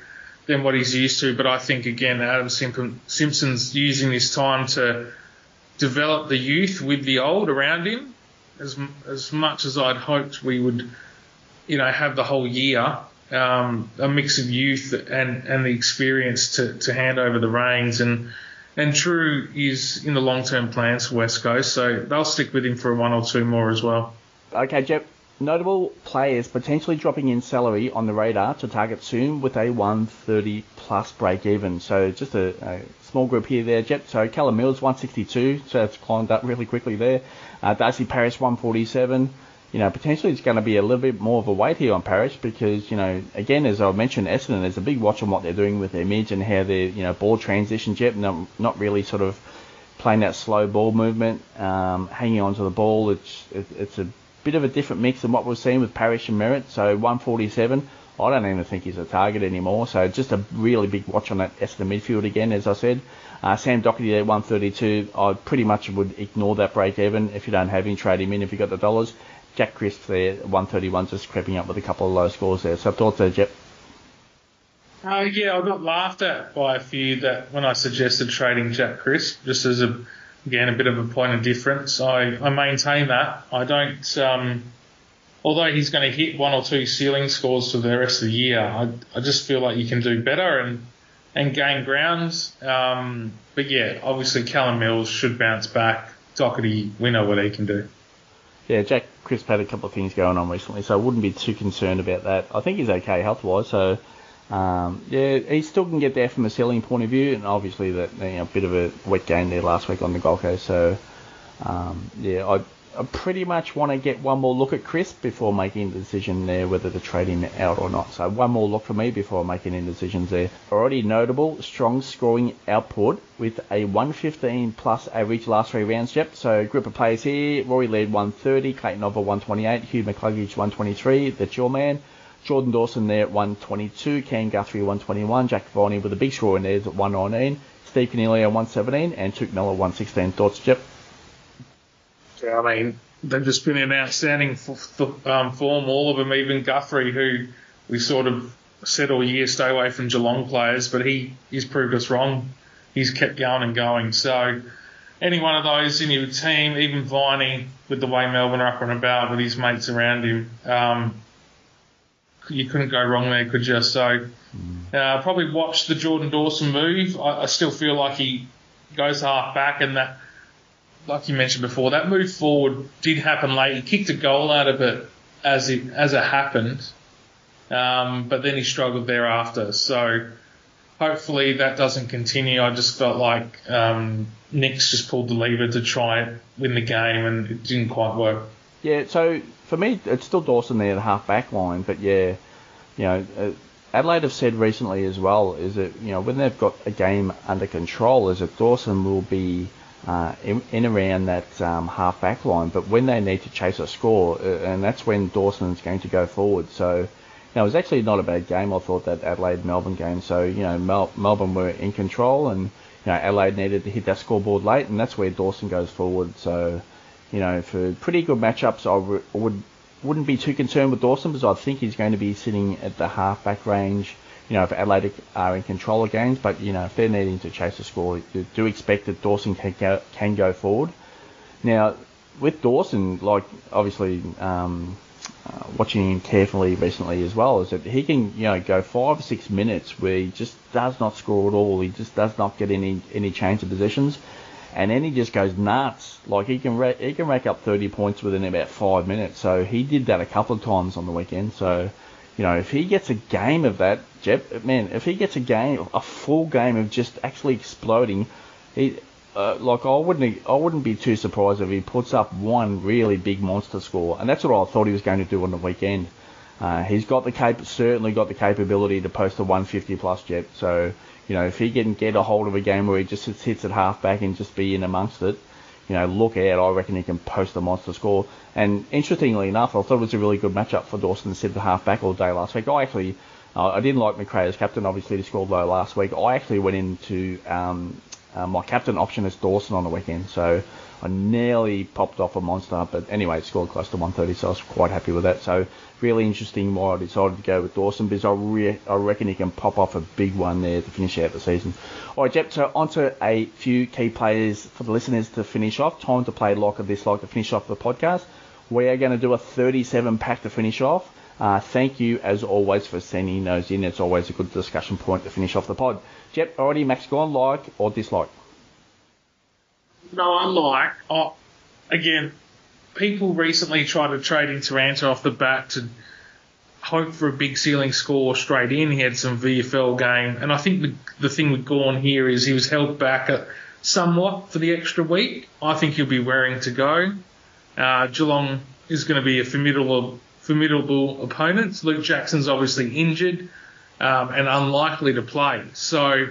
than what he's used to. But I think again, Adam Simpson's using this time to develop the youth with the old around him. As as much as I'd hoped we would you know, have the whole year, um, a mix of youth and, and the experience to, to hand over the reins. And, and Trew is in the long term plans for West Coast, so they'll stick with him for one or two more as well. Okay, Jeff. Notable players potentially dropping in salary on the radar to target soon with a 130 plus break even. So just a, a small group here there, Jet. So Callum Mills 162, so it's climbed up really quickly there. Uh, Darcy Parish 147 you know, potentially it's going to be a little bit more of a weight here on Parish because, you know, again, as I mentioned, Essendon, there's a big watch on what they're doing with their mids and how they're, you know, ball transitions yet, not, not really sort of playing that slow ball movement, um, hanging onto the ball. It's, it, it's a bit of a different mix than what we've seen with Parish and Merrett. So 147, I don't even think he's a target anymore. So just a really big watch on that Essendon midfield again, as I said. Uh, Sam Docherty at 132, I pretty much would ignore that break even if you don't have him, trade him in if you've got the dollars. Jack Crisp there, 131, just creeping up with a couple of low scores there. So thoughts there, Jep? Uh, yeah, I got laughed at by a few that when I suggested trading Jack Crisp, just as a again a bit of a point of difference. I, I maintain that. I don't. Um, although he's going to hit one or two ceiling scores for the rest of the year, I, I just feel like you can do better and and gain grounds. Um, but yeah, obviously Callum Mills should bounce back. Docherty, we know what he can do yeah, Jack Crisp had a couple of things going on recently, so I wouldn't be too concerned about that. I think he's okay health wise, so um, yeah, he still can get there from a selling point of view, and obviously that you know, a bit of a wet game there last week on the Gold Coast, so um, yeah, I I pretty much want to get one more look at Crisp before making the decision there whether to trade him out or not. So one more look for me before making any decisions there. Already notable, strong scoring output with a 115 plus average last three rounds, Yep. So group of players here, Rory Laird 130, Clayton Oliver 128, Hugh McCluggage 123, that's your man. Jordan Dawson there at 122, Cam Guthrie 121, Jack Viney with a big score in there at 119, Steve Coniglio 117, and Touk Miller 116. Thoughts, Jep? I mean, they've just been in outstanding um, form, all of them, even Guthrie, who we sort of said all year stay away from Geelong players, but he, he's proved us wrong. He's kept going and going. So any one of those in your team, even Viney, with the way Melbourne are up and about with his mates around him, um, you couldn't go wrong there, could you? So uh, probably watch the Jordan Dawson move. I, I still feel like he goes half back and that like you mentioned before, that move forward did happen late. He kicked a goal out of it as it as it happened, um, but then he struggled thereafter. So hopefully that doesn't continue. I just felt like um, Nicks just pulled the lever to try and win the game, and it didn't quite work. Yeah, so for me, it's still Dawson there, the half back line, but yeah, you know. Uh, Adelaide have said recently as well is that you know when they've got a game under control, is that Dawson will be uh, in, in around that um, half back line. But when they need to chase a score, uh, and that's when Dawson's going to go forward. So, you know, it was actually not a bad game. I thought that Adelaide Melbourne game. So, you know, Mel- Melbourne were in control, and you know Adelaide needed to hit that scoreboard late, and that's where Dawson goes forward. So, you know, for pretty good matchups, I w- would wouldn't be too concerned with Dawson because I think he's going to be sitting at the half back range you know, if Adelaide are in control of games, but, you know, if they're needing to chase a score, you do expect that Dawson can go, can go forward. Now, with Dawson, like, obviously, um, uh, watching him carefully recently as well, is that he can, you know, go five or six minutes where he just does not score at all. He just does not get any, any change of positions. And then he just goes nuts. Like he can, he can rack up 30 points within about five minutes. So he did that a couple of times on the weekend. So, you know, if he gets a game of that, Jep, man, if he gets a game, a full game of just actually exploding, he, uh, like I wouldn't, I wouldn't be too surprised if he puts up one really big monster score, and that's what I thought he was going to do on the weekend. Uh, he's got the cap, certainly got the capability to post a 150 plus jet. So, you know, if he can get a hold of a game where he just hits at half back and just be in amongst it, you know, look out. I reckon he can post a monster score. And interestingly enough, I thought it was a really good matchup for Dawson sit the half back all day last week. I actually, uh, I didn't like Macrae as captain. Obviously, he scored low last week. I actually went into um, uh, my captain option as Dawson on the weekend. So I nearly popped off a monster, but anyway, it scored close to 130, so I was quite happy with that. So really interesting why I decided to go with Dawson because I, re- I reckon he can pop off a big one there to finish out the season. All right, Jep, so on to a few key players for the listeners to finish off. Time to play like or dislike to finish off the podcast. We are going to do a 37 pack to finish off. Uh, thank you, as always, for sending those in. It's always a good discussion point to finish off the pod. Jep, already Max Gawn, like or dislike? No, I like. Oh, again, people recently tried to trade into Taranto off the bat to hope for a big ceiling score straight in. He had some VFL game, and I think the, the thing with Gawn here is he was held back somewhat for the extra week. I think he'll be raring to go. Uh, Geelong is going to be a formidable, formidable opponent. Luke Jackson's obviously injured um, and unlikely to play. So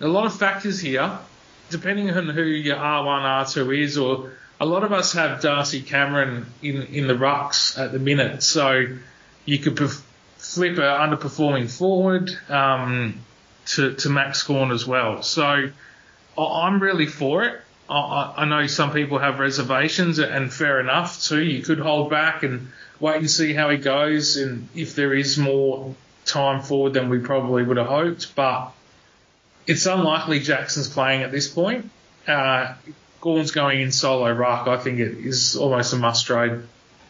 a lot of factors here depending on who your R1, R2 is, or a lot of us have Darcy Cameron in, in the rucks at the minute. So you could pref- flip a underperforming forward um, to, to Max Gawn as well. So I'm really for it. I, I know some people have reservations, and fair enough too. You could hold back and wait and see how he goes, and if there is more time forward than we probably would have hoped. But it's unlikely Jackson's playing at this point. Uh, Gawn's going in solo ruck. I think it is almost a must trade.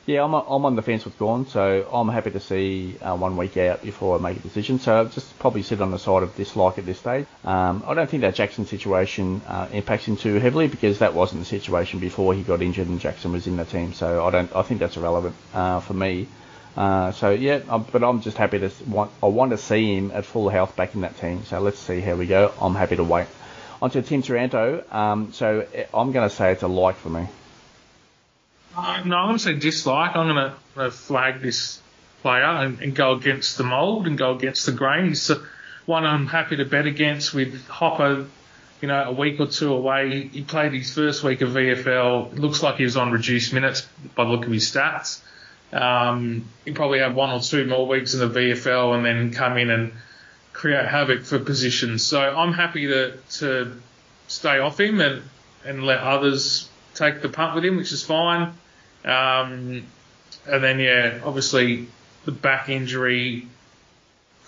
Yeah, I'm, I'm on the fence with Gawn, so I'm happy to see uh, one week out before I make a decision. So I'll just probably sit on the side of dislike at this stage. Um, I don't think that Jackson situation uh, impacts him too heavily because that wasn't the situation before he got injured and Jackson was in the team. So I don't. I think that's irrelevant uh, for me. Uh, so yeah, I'm, but I'm just happy to want. I want to see him at full health back in that team. So let's see how we go. I'm happy to wait. On to Tim Taranto. Um, so eh, I'm going to say it's a like for me. Uh, no, I'm going to say dislike. I'm going to flag this player and, and, go against the mould and go against the grain. He's one I'm happy to bet against with Hopper. You know, a week or two away. He played his first week of VFL. It looks like he was on reduced minutes by the look of his stats. Um, he probably have one or two more weeks in the VFL and then come in and create havoc for positions. So I'm happy to to stay off him and and let others take the punt with him, which is fine. Um, and then yeah, obviously the back injury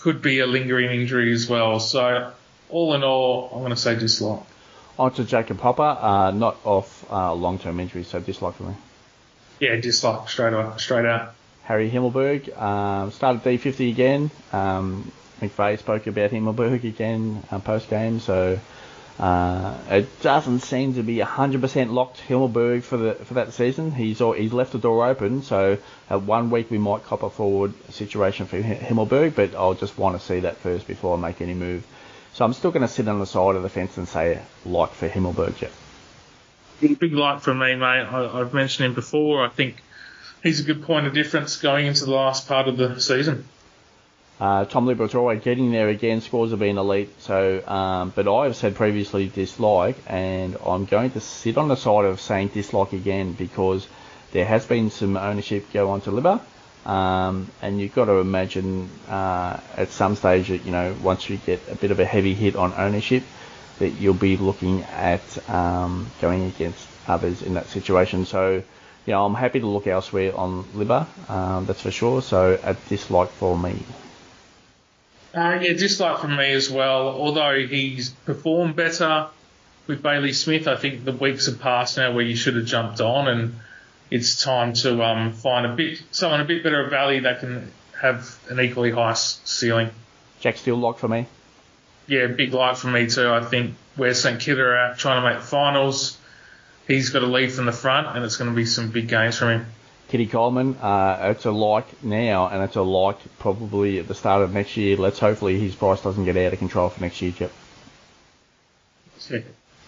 could be a lingering injury as well. So all in all, I'm going to say dislike. On to Jacob Hopper, uh, not off uh, long-term injury, so dislike for me. Yeah, dislike straight out. Straight out. Harry Himmelberg um, started D50 again. Um, McVeigh spoke about Himmelberg again uh, post game, so uh, it doesn't seem to be 100% locked Himmelberg for the for that season. He's he's left the door open, so at one week we might cop a forward situation for Himmelberg, but I'll just want to see that first before I make any move. So I'm still going to sit on the side of the fence and say like for Himmelberg, Jeff big like from me, mate. I, have mentioned him before. I think he's a good point of difference going into the last part of the season. Uh, Tom Liberatore getting there again, scores have been elite. So, um, but I have said previously dislike, and I'm going to sit on the side of saying dislike again because there has been some ownership go on to Libba. Um, and you've got to imagine uh, at some stage that you know once you get a bit of a heavy hit on ownership, that you'll be looking at um, going against others in that situation. So, you know, I'm happy to look elsewhere on Libba, um, that's for sure. So, a dislike for me. Uh, yeah, dislike from me as well. Although he's performed better with Bailey Smith, I think the weeks have passed now where you should have jumped on, and it's time to um, find a bit someone a bit better of value that can have an equally high ceiling. Jack Steele lock for me. Yeah, big like for me too. I think where St Kilda are at trying to make finals, he's got to lead from the front, and it's going to be some big games from him. Kitty Coleman, uh, it's a like now, and it's a like probably at the start of next year. Let's hopefully his price doesn't get out of control for next year, Jep.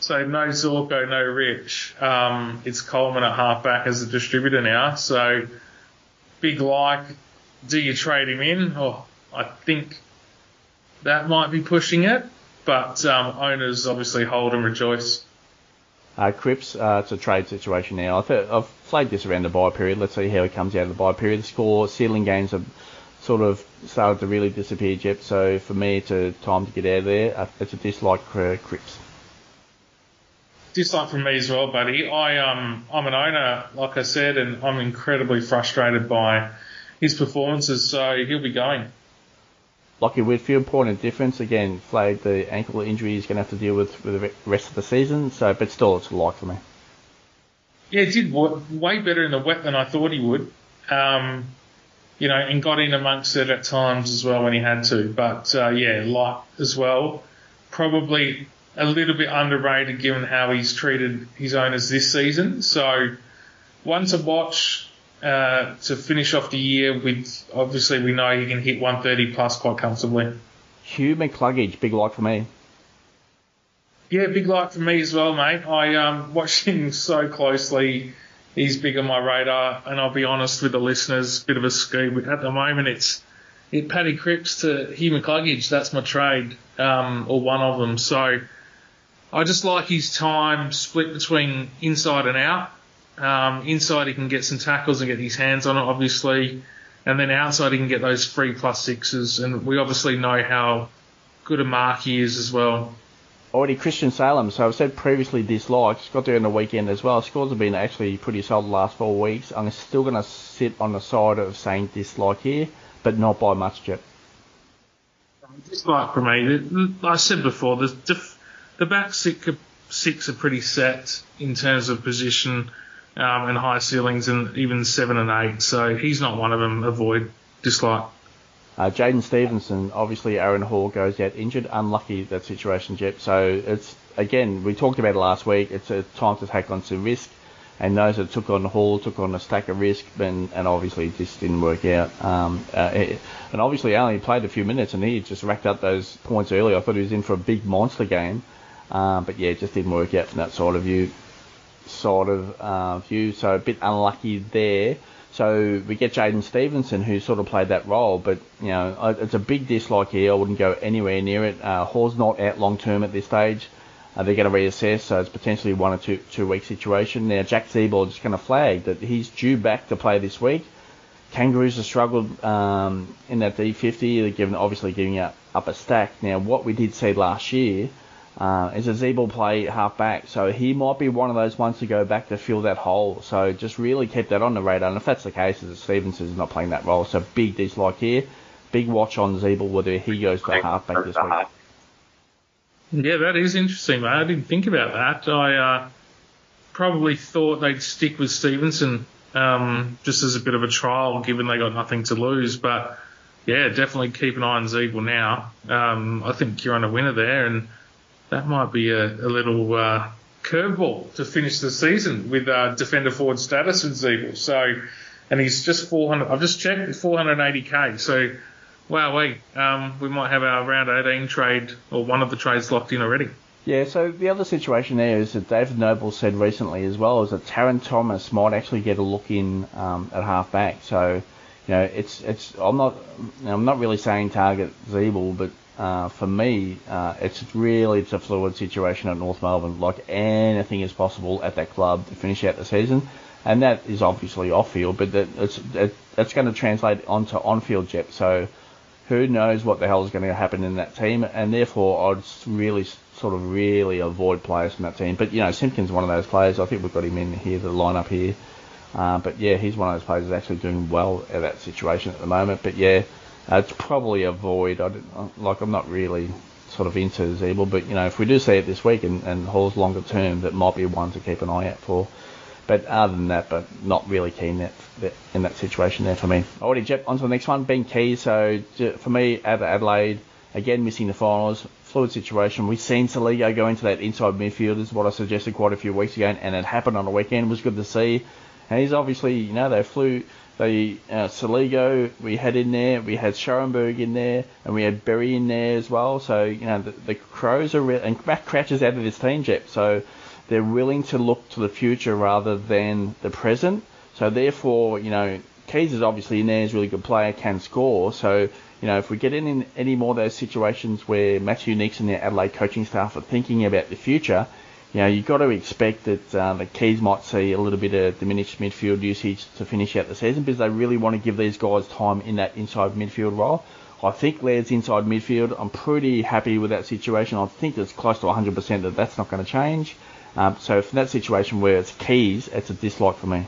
So no Zorko, no Rich. Um, it's Coleman at halfback as a distributor now. So big like. Do you trade him in? Oh, I think that might be pushing it, but um, owners obviously hold and rejoice. Uh, Cripps, uh, it's a trade situation now. I've, I've flagged this around the bye period. Let's see how he comes out of the bye period. The score, ceiling games have sort of started to really disappear, Jep. So for me, it's a time to get out of there. Uh, it's a dislike for Cripps. Dislike from me as well, buddy. I um I'm an owner, like I said, and I'm incredibly frustrated by his performances. So he'll be going. Lachie Whitfield, point of difference. Again, flagged the ankle injury he's going to have to deal with for the rest of the season. So, but still, it's a like for me. Yeah, he did way better in the wet than I thought he would. Um, you know, and got in amongst it at times as well when he had to. But uh, yeah, like as well. Probably a little bit underrated given how he's treated his owners this season. So one to watch uh, to finish off the year with. Obviously, we know he can hit 130 plus quite comfortably. Hugh McCluggage, big like for me. Yeah, big like for me as well, mate. I um, *laughs* watched him so closely. He's big on my radar, and I'll be honest with the listeners, bit of a ski. At the moment, it's it Paddy Cripps to Hugh McCluggage. That's my trade, um, or one of them. So I just like his time split between inside and out. Um, inside he can get some tackles and get his hands on it, obviously, and then outside he can get those three plus sixes. And we obviously know how good a mark he is as well. Already Christian Salem, so I've said previously disliked. Got there in the weekend as well. Scores have been actually pretty solid the last four weeks. I'm still going to sit on the side of saying dislike here, but not by much yet. Dislike for me. I said before, the the back six are, six are pretty set in terms of position um, and high ceilings, and even seven and eight. So he's not one of them. Avoid dislike. Uh, Jaidyn Stephenson, obviously Aaron Hall goes out injured. Unlucky that situation, Jep. So it's again we talked about it last week. It's a time to take on some risk, and those that took on Hall took on a stack of risk, and, and obviously just didn't work out. Um, uh, and obviously only played a few minutes, and he just racked up those points earlier. I thought he was in for a big monster game, um, but yeah, it just didn't work out from that sort of view. Sort of uh, view, so a bit unlucky there. So we get Jaidyn Stephenson, who sort of played that role, but you know it's a big dislike here. I wouldn't go anywhere near it. Uh, Hall's not out long term at this stage. Uh, they're going to reassess, so it's potentially one or two two week situation. Now Jack Ziebell is going to flag that he's due back to play this week. Kangaroos have struggled um, in that D50. They're given obviously giving up up a stack. Now what we did see last year uh, is a Ziebell play half back, so he might be one of those ones to go back to fill that hole. So just really keep that on the radar. And if that's the case, as Stephenson's not playing that role, so big dislike here. Big watch on Ziebell whether he goes to half back this week. Yeah, that is interesting, mate. I didn't think about that. I uh, probably thought they'd stick with Stephenson um, just as a bit of a trial, given they got nothing to lose. But yeah, definitely keep an eye on Ziebell now. Um, I think you're on a winner there, and that might be a, a little uh, curveball to finish the season with uh, defender forward status with Ziebell. So, and he's just 400. I've just checked, 480k. So, wow, wait, um, we might have our round 18 trade or one of the trades locked in already. Yeah, so the other situation there is that David Noble said recently as well is that Tarryn Thomas might actually get a look in um, at halfback. So you know, it's it's. I'm not I'm not really saying target Ziebell, but uh, for me, uh, it's really it's a fluid situation at North Melbourne. Like anything is possible at that club to finish out the season, and that is obviously off field, but that it's it, it's going to translate onto on field Jep. So who knows what the hell is going to happen in that team, and therefore I'd really sort of really avoid players from that team. But you know, Simpkins is one of those players. I think we've got him in here the lineup here. Uh, but yeah, he's one of those players that's actually doing well at that situation at the moment. But yeah, uh, it's probably a void. I like I'm not really sort of into Ziebell, but you know, if we do see it this week and, and Hall's longer term, that might be one to keep an eye out for. But other than that, but not really keen that, that in that situation there for me. Already, Jep, on to the next one. Ben Keays. So for me, Adelaide again missing the finals. Fluid situation. We've seen Soligo go into that inside midfield, is what I suggested quite a few weeks ago, and it happened on the weekend. It was good to see. And he's obviously, you know, they flew. They uh, Soligo we had in there, we had Schoenberg in there, and we had Berry in there as well. So you know the, the Crows are re- and Matt Crouch is out of this team, Jep. So they're willing to look to the future rather than the present. So therefore, you know, Keays is obviously in there, is a really good player, can score. So you know, if we get in any more of those situations where Matthew Nicks and the Adelaide coaching staff are thinking about the future, you know, you've got to expect that uh, the Keays might see a little bit of diminished midfield usage to finish out the season because they really want to give these guys time in that inside midfield role. I think Laird's inside midfield. I'm pretty happy with that situation. I think it's close to 100% that that's not going to change. Um, so from that situation where it's Keays, it's a dislike for me.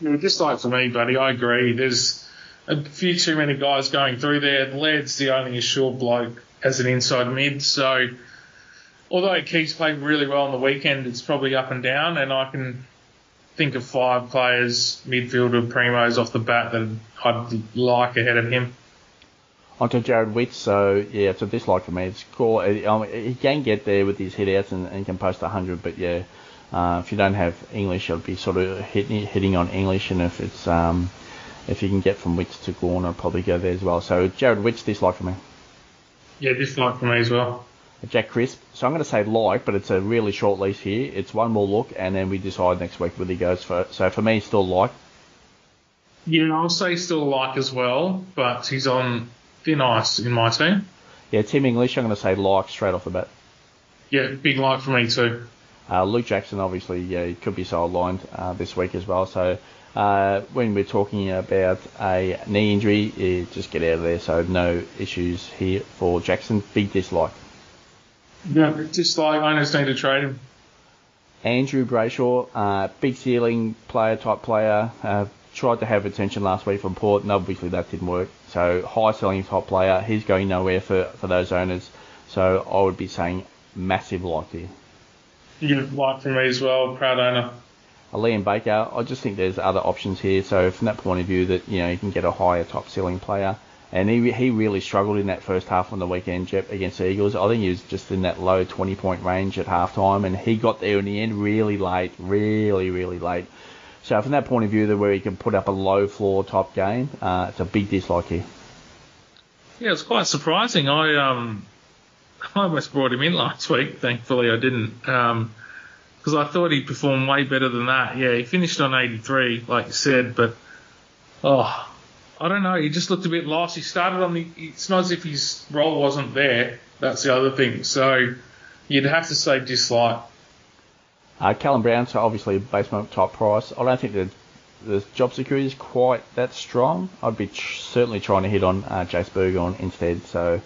Yeah, dislike for me, buddy. I agree. There's a few too many guys going through there. Laird's the only assured bloke as an inside mid, so although Keays played really well on the weekend, it's probably up and down, and I can think of five players, midfielder primos off the bat that I'd like ahead of him. Onto Jarrod Witts, so yeah, it's a dislike for me. Score, um, he can get there with his hitouts and, and can post 100, but yeah, uh, if you don't have English, it'll be sort of hitting, hitting on English, and if it's um, if you can get from Witts to Gawn, I'll probably go there as well. So Jarrod Witts, dislike for me. Yeah, dislike for me as well. Jack Crisp. So I'm going to say like, but it's a really short lease here. It's one more look, and then we decide next week whether he goes for. So for me, still like. Yeah, I'll say still like as well, but he's on thin ice in my team. Yeah, Tim English, I'm going to say like straight off the bat. Yeah, big like for me too. Uh, Luke Jackson, obviously, yeah, he could be sidelined uh, this week as well. So uh, when we're talking about a knee injury, just get out of there. So no issues here for Jackson. Big dislike. Yeah, just like owners need to trade him. Andrew Brayshaw, uh, big ceiling player type player. Uh, tried to have attention last week from Port, and obviously that didn't work. So high selling top player, he's going nowhere for, for those owners. So I would be saying massive like here. You like for me as well, proud owner. A Liam Baker, I just think there's other options here. So from that point of view, that you know you can get a higher top ceiling player and he he really struggled in that first half on the weekend Jep, against the Eagles. I think he was just in that low 20 point range at halftime, and he got there in the end really late, really really late. So from that point of view, where he can put up a low floor type game, uh, it's a big dislike here. Yeah, it's quite surprising. I um *laughs* I almost brought him in last week. Thankfully, I didn't. because um, I thought he performed way better than that. Yeah, he finished on 83, like you said, but oh, I don't know. He just looked a bit lost. He started on the. It's not as if his role wasn't there. That's the other thing. So you'd have to say dislike. Uh, Callum Brown, so obviously basement top price. I don't think the the job security is quite that strong. I'd be certainly trying to hit on uh, Jase Burgoyne instead. So,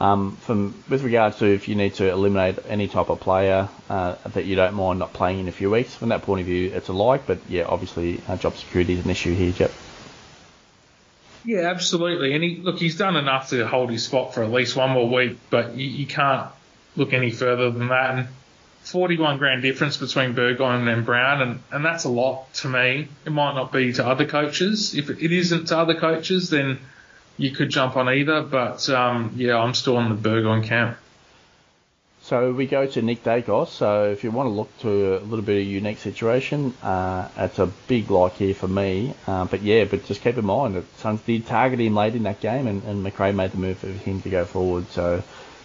um, from with regards to if you need to eliminate any type of player uh, that you don't mind not playing in a few weeks, from that point of view, it's a like. But yeah, obviously uh, job security is an issue here, Jep. Yeah, absolutely. And he look, he's done enough to hold his spot for at least one more week, but you, you can't look any further than that. And 41 grand difference between Burgoyne and Brown, and, and that's a lot to me. It might not be to other coaches. If it isn't to other coaches, then you could jump on either. But um, yeah, I'm still on the Burgoyne camp. So we go to Nick Daicos. So if you want to look to a little bit of unique situation, uh, it's a big like here for me. Uh, but yeah, but just keep in mind that Suns did target him late in that game, and, and McRae made the move for him to go forward. So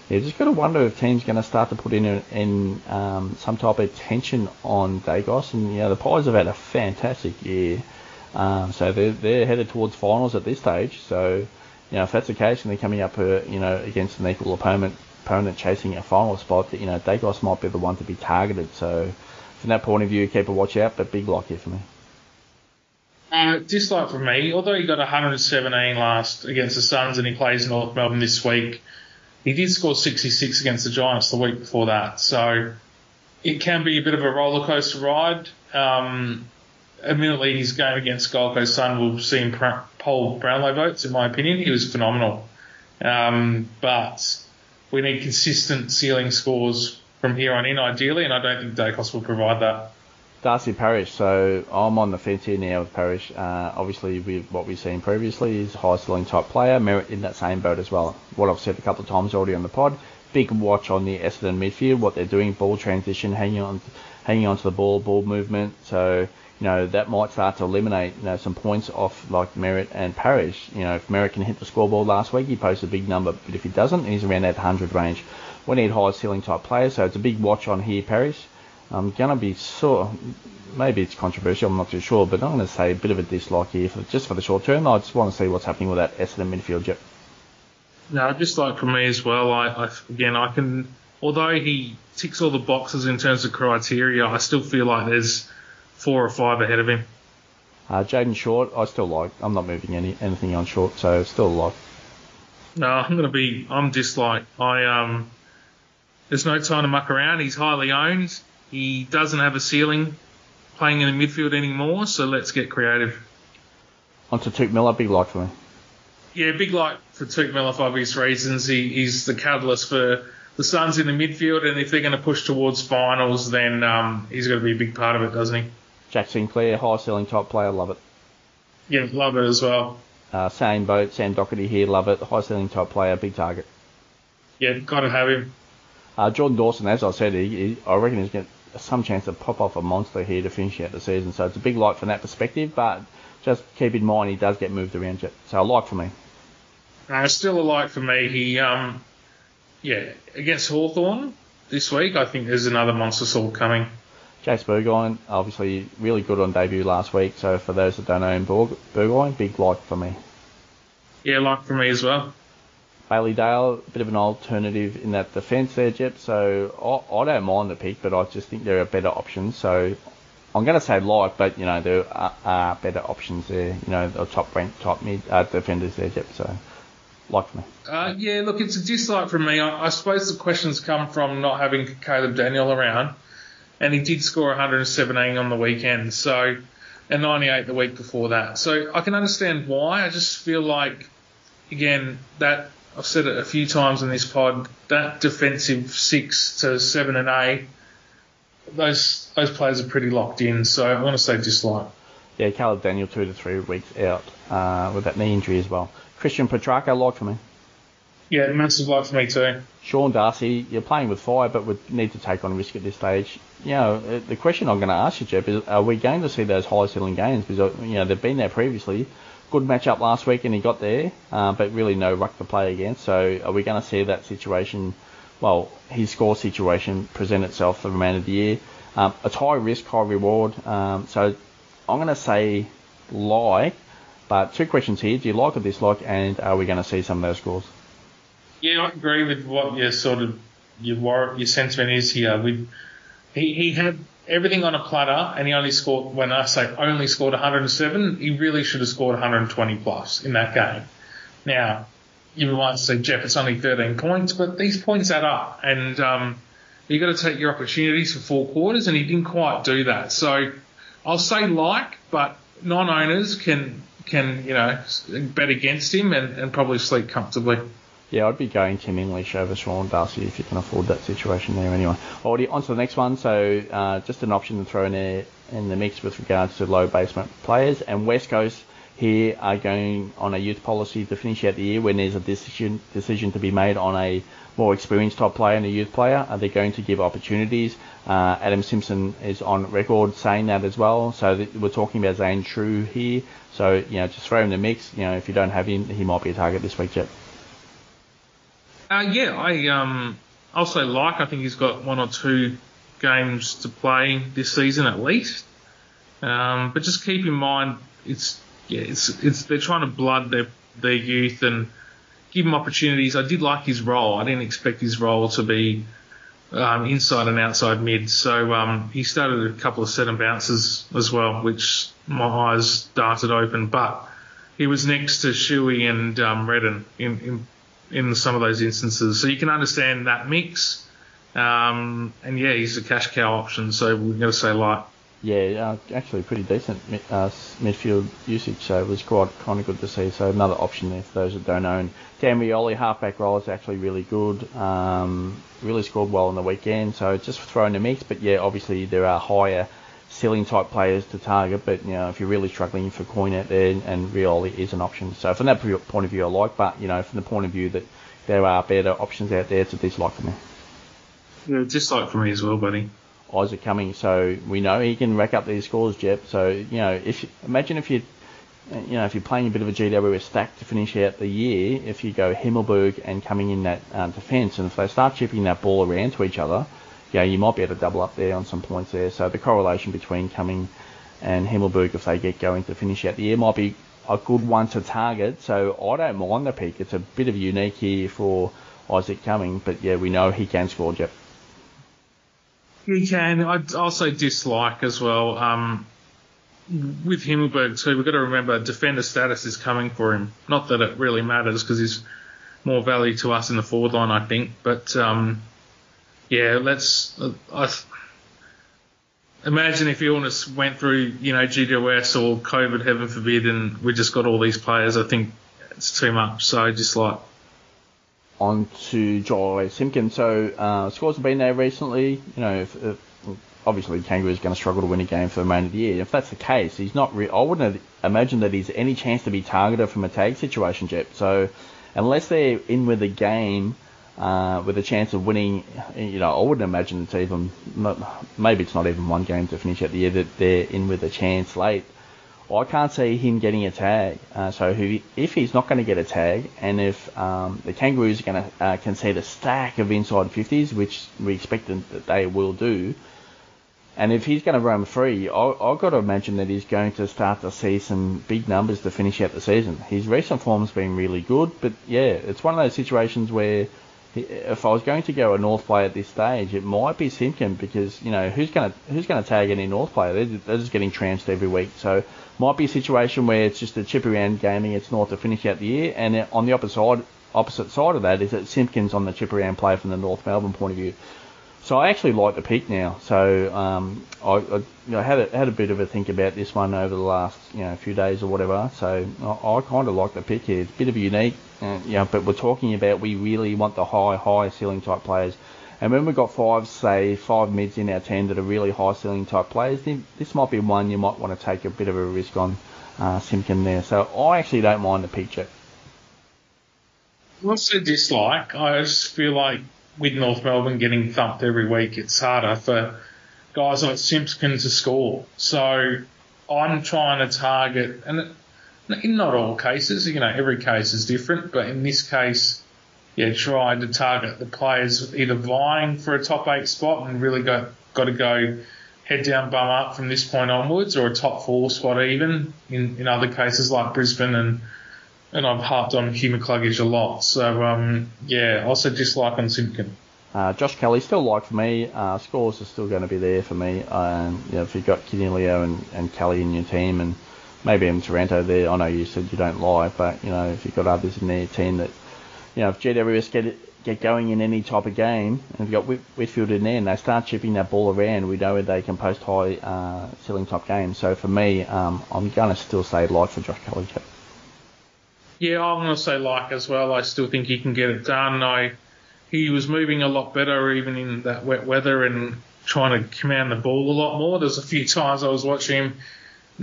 yeah, just got to wonder if teams going to start to put in, a, in um, some type of tension on Daicos. And you know the Pies have had a fantastic year. Um, so they're, they're headed towards finals at this stage. So, you know, if that's the case and they're coming up, uh, you know, against an equal opponent, opponent chasing a final spot, you know, Daicos might be the one to be targeted. So, from that point of view, keep a watch out, but big lock here for me. Uh, dislike for me, although he got 117 last against the Suns and he plays in North Melbourne this week, he did score 66 against the Giants the week before that. So it can be a bit of a roller coaster ride. Um, admittedly, his game against Gold Coast Sun will see him poll Brownlow votes, in my opinion. He was phenomenal. Um, but we need consistent ceiling scores from here on in, ideally, and I don't think Daicos will provide that. Darcy Parish. So I'm on the fence here now with Parish. Uh, obviously, with what we've seen previously, is high ceiling type player. Merrett in that same boat as well. What I've said a couple of times already on the pod. Big watch on the Essendon midfield, what they're doing, ball transition, hanging on, hanging onto the ball, ball movement. So you know that might start to eliminate you know some points off like Merrett and Parish. You know if Merrett can hit the scoreboard last week, he posted a big number, but if he doesn't, he's around that 100 range. We need high ceiling type players, so it's a big watch on here, Parish. I'm going to be sort maybe it's controversial, I'm not too sure, but I'm going to say a bit of a dislike here for, just for the short term. I just want to see what's happening with that Essendon midfield jet. No, just like for me as well. I, I again, I can, although he ticks all the boxes in terms of criteria, I still feel like there's four or five ahead of him. Uh, Jayden Short, I still like. I'm not moving any anything on Short, so still a like. No, I'm going to be. I'm dislike. I um. There's no time to muck around. He's highly owned. He doesn't have a ceiling playing in the midfield anymore, so let's get creative. On to Touk Miller, big like for me. Yeah, big like for Touk Miller for obvious reasons. He, he's the catalyst for the Suns in the midfield, and if they're going to push towards finals, then um, he's got to be a big part of it, doesn't he? Jack Sinclair, high selling top player, love it. Yeah, love it as well. Uh, same boat, Sam Docherty here, love it. High selling top player, big target. Yeah, got to have him. Uh, Jordan Dawson, as I said, he, he, I reckon he's got some chance to pop off a monster here to finish out the season. So it's a big like from that perspective, but just keep in mind he does get moved around. So a like for me. Uh, still a like for me. He, um, yeah, against Hawthorn this week, I think there's another monster sort coming. Jase Burgoyne, obviously really good on debut last week. So for those that don't know him, Burgoyne, big like for me. Yeah, like for me as well. Bailey Dale, a bit of an alternative in that defence there, Jep. So I, I, don't mind the pick, but I just think there are better options. So I'm going to say like, but you know there are, are better options there. You know, the top ranked, top mid uh, defenders there, Jep. So like for me. Uh, yeah, look, it's a dislike for me. I, I suppose the questions come from not having Caleb Daniel around, and he did score 117 on the weekend. So and 98 the week before that. So I can understand why. I just feel like again that I've said it a few times in this pod. That defensive six to seven and eight, those those players are pretty locked in. So I'm going to say dislike. Yeah, Caleb Daniel two to three weeks out uh, with that knee injury as well. Christian Petracca, like for me. Yeah, massive like for me too. Sean Darcy, you're playing with fire, but would need to take on risk at this stage. You know, uh, the question I'm going to ask you, Jeff, is are we going to see those high ceiling games? Because you know they've been there previously good matchup last week and he got there, uh, but really no ruck to play against. So are we going to see that situation, well, his score situation present itself for the remainder of the year? Um, it's high risk, high reward. Um, so I'm going to say like, but two questions here. Do you like or dislike, and are we going to see some of those scores? Yeah, I agree with what your sort of your your sentiment is here. We he, he had everything on a platter, and he only scored, when I say only scored 107, he really should have scored 120 plus in that game. Now, you might say, Jeff, it's only 13 points, but these points add up, and um, you've got to take your opportunities for four quarters, and he didn't quite do that. So I'll say like, but non-owners can can you know bet against him and, and probably sleep comfortably. Yeah, I'd be going Tim English over Sean Darcy if you can afford that situation there anyway. Alrighty, on to the next one. So uh, just an option to throw in there in the mix with regards to low basement players. And West Coast here are going on a youth policy to finish out the year when there's a decision decision to be made on a more experienced top player and a youth player. Are they going to give opportunities? Uh, Adam Simpson is on record saying that as well. So th- we're talking about Zane Trew here. So, you know, just throw him in the mix. You know, if you don't have him, he might be a target this week, Jet. Uh, yeah, I um, I'll say like. I think he's got one or two games to play this season at least. Um, but just keep in mind it's yeah, it's it's they're trying to blood their their youth and give him opportunities. I did like his role. I didn't expect his role to be um, inside and outside mid. So um, he started a couple of set and bounces as well, which my eyes darted open. But he was next to Shuey and um, Redden in, in in some of those instances. So you can understand that mix. Um, and yeah, he's a cash cow option. So we're going to say light. Yeah, uh, actually pretty decent uh, midfield usage, so it was quite kind of good to see. So another option there for those that don't own. Dan Rioli, halfback role is actually really good. Um, really scored well on the weekend, so just throwing the mix. But yeah, obviously there are higher ceiling type players to target, but you know if you're really struggling for coin out there, and Rioli is an option. So from that point of view, I like. But you know from the point of view that there are better options out there, it's a dislike for me. Yeah, dislike for me as well, buddy. Eyes are Cumming, so we know he can rack up these scores, Jep. So you know, if imagine if you, you know, if you're playing a bit of a GWS stack to finish out the year, if you go Himmelberg and coming in that uh, defence, and if they start chipping that ball around to each other, yeah, you might be able to double up there on some points there. So the correlation between Cumming and Himmelberg, if they get going to finish out the year, might be a good one to target. So I don't mind the pick. It's a bit of a unique here for Isaac Cumming, but yeah, we know he can score, Jep. He can. I'd also dislike as well. Um, with Himmelberg too, we've got to remember defender status is coming for him. Not that it really matters because he's more value to us in the forward line, I think. But um, yeah, let's. I, imagine if illness went through, you know, GWS or COVID, heaven forbid, and we just got all these players. I think it's too much. So just like on to Jy Simpkin. So uh, scores have been there recently. You know, if, if, obviously Kangaroo is going to struggle to win a game for the remainder of the year. If that's the case, he's not. Re- I wouldn't imagine that he's any chance to be targeted from a tag situation, Jep. So unless they're in with a game. Uh, with a chance of winning, you know, I wouldn't imagine it's even, maybe it's not even one game to finish out the year that they're in with a chance late. I can't see him getting a tag. Uh, so who, if he's not going to get a tag, and if um, the Kangaroos are going to uh, concede a stack of inside 50s, which we expect that they will do, and if he's going to roam free, I, I've got to imagine that he's going to start to see some big numbers to finish out the season. His recent form's been really good, but yeah, it's one of those situations where if I was going to go a North player at this stage, it might be Simpkin because you know who's going to who's going to tag any North player? They're, they're just getting trounced every week. So might be a situation where it's just a chip around gaming. It's North to finish out the year, and on the opposite side, opposite side of that is that Simpkins on the chip around play from the North Melbourne point of view. So I actually like the peak now. So um, I, I you know, had a, had a bit of a think about this one over the last you know few days or whatever. So I, I kind of like the pick here. It's a bit of a unique, uh, but we're talking about we really want the high high ceiling type players. And when we've got five, say, five mids in our team that are really high ceiling type players, then this might be one you might want to take a bit of a risk on uh, Simpkin there. So I actually don't mind the picture. What's the dislike? I just feel like with North Melbourne getting thumped every week, it's harder for guys like Simpkin to score. So I'm trying to target, and in not all cases, you know, every case is different, but in this case, yeah, tried to target the players either vying for a top eight spot and really got got to go head down, bum up from this point onwards, or a top four spot even in, in other cases like Brisbane and and I've harped on Hugh McCluggage a lot. So um, yeah, also dislike on Simpkin. Uh, Josh Kelly still like for me. Uh, scores are still going to be there for me. Um, you know, if you've got Coniglio and, and Kelly in your team, and maybe even Taranto there. I know you said you don't like, but you know if you've got others in their team that you know, if GWS get get going in any type of game, and you've got Whit- Whitfield in there, and they start chipping that ball around, we know they can post high uh, ceiling top games. So for me, um, I'm going to still say like for Josh Kelly. Yeah, I'm going to say like as well. I still think he can get it done. I he was moving a lot better even in that wet weather and trying to command the ball a lot more. There's a few times I was watching him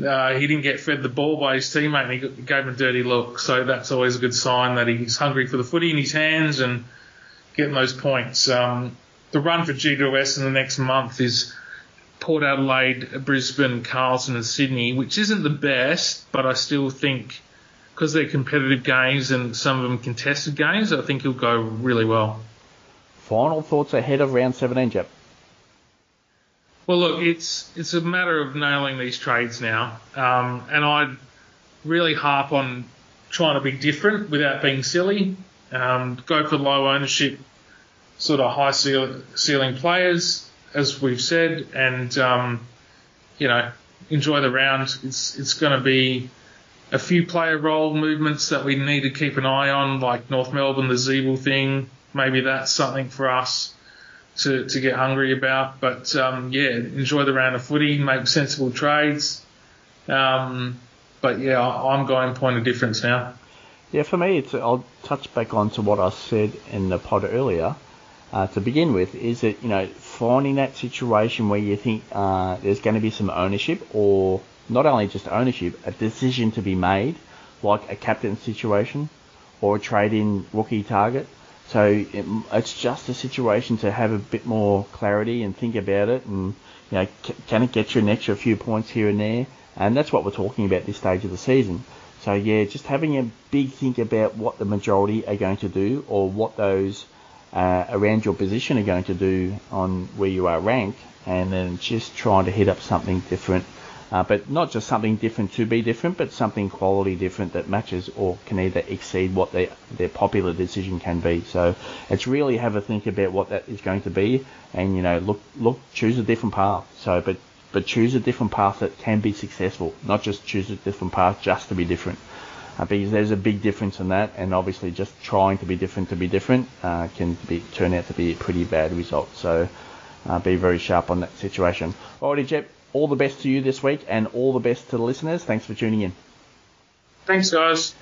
uh, he didn't get fed the ball by his teammate and he gave him a dirty look. So that's always a good sign that he's hungry for the footy in his hands and getting those points. Um, the run for GWS in the next month is Port Adelaide, Brisbane, Carlton, and Sydney, which isn't the best, but I still think because they're competitive games and some of them contested games, I think he'll go really well. Final thoughts ahead of round 17, Jep? Well, look, it's it's a matter of nailing these trades now, um, and I really harp on trying to be different without being silly. Um, go for low ownership, sort of high ceiling players, as we've said, and um, you know enjoy the round. It's it's going to be a few player role movements that we need to keep an eye on, like North Melbourne, the Ziebell thing. Maybe that's something for us to, to get hungry about. But um, yeah, enjoy the round of footy, make sensible trades. Um, but yeah, I'm going point of difference now. Yeah, for me, it's, I'll touch back on to what I said in the pod earlier. Uh, to begin with, is that you know finding that situation where you think uh, there's going to be some ownership, or not only just ownership, a decision to be made, like a captain situation, or a trade in rookie target. So it, it's just a situation to have a bit more clarity and think about it, and you know, can it get you an extra few points here and there? And that's what we're talking about this stage of the season. So yeah, just having a big think about what the majority are going to do, or what those uh, around your position are going to do on where you are ranked, and then just trying to hit up something different. Uh, but not just something different to be different, but something quality different that matches or can either exceed what their their popular decision can be. So it's really have a think about what that is going to be, and you know look look choose a different path. So but but choose a different path that can be successful, not just choose a different path just to be different. Uh, because there's a big difference in that, and obviously just trying to be different to be different uh, can be turn out to be a pretty bad result. So uh, be very sharp on that situation. Alrighty, Jep, all the best to you this week, and all the best to the listeners. Thanks for tuning in. Thanks, guys.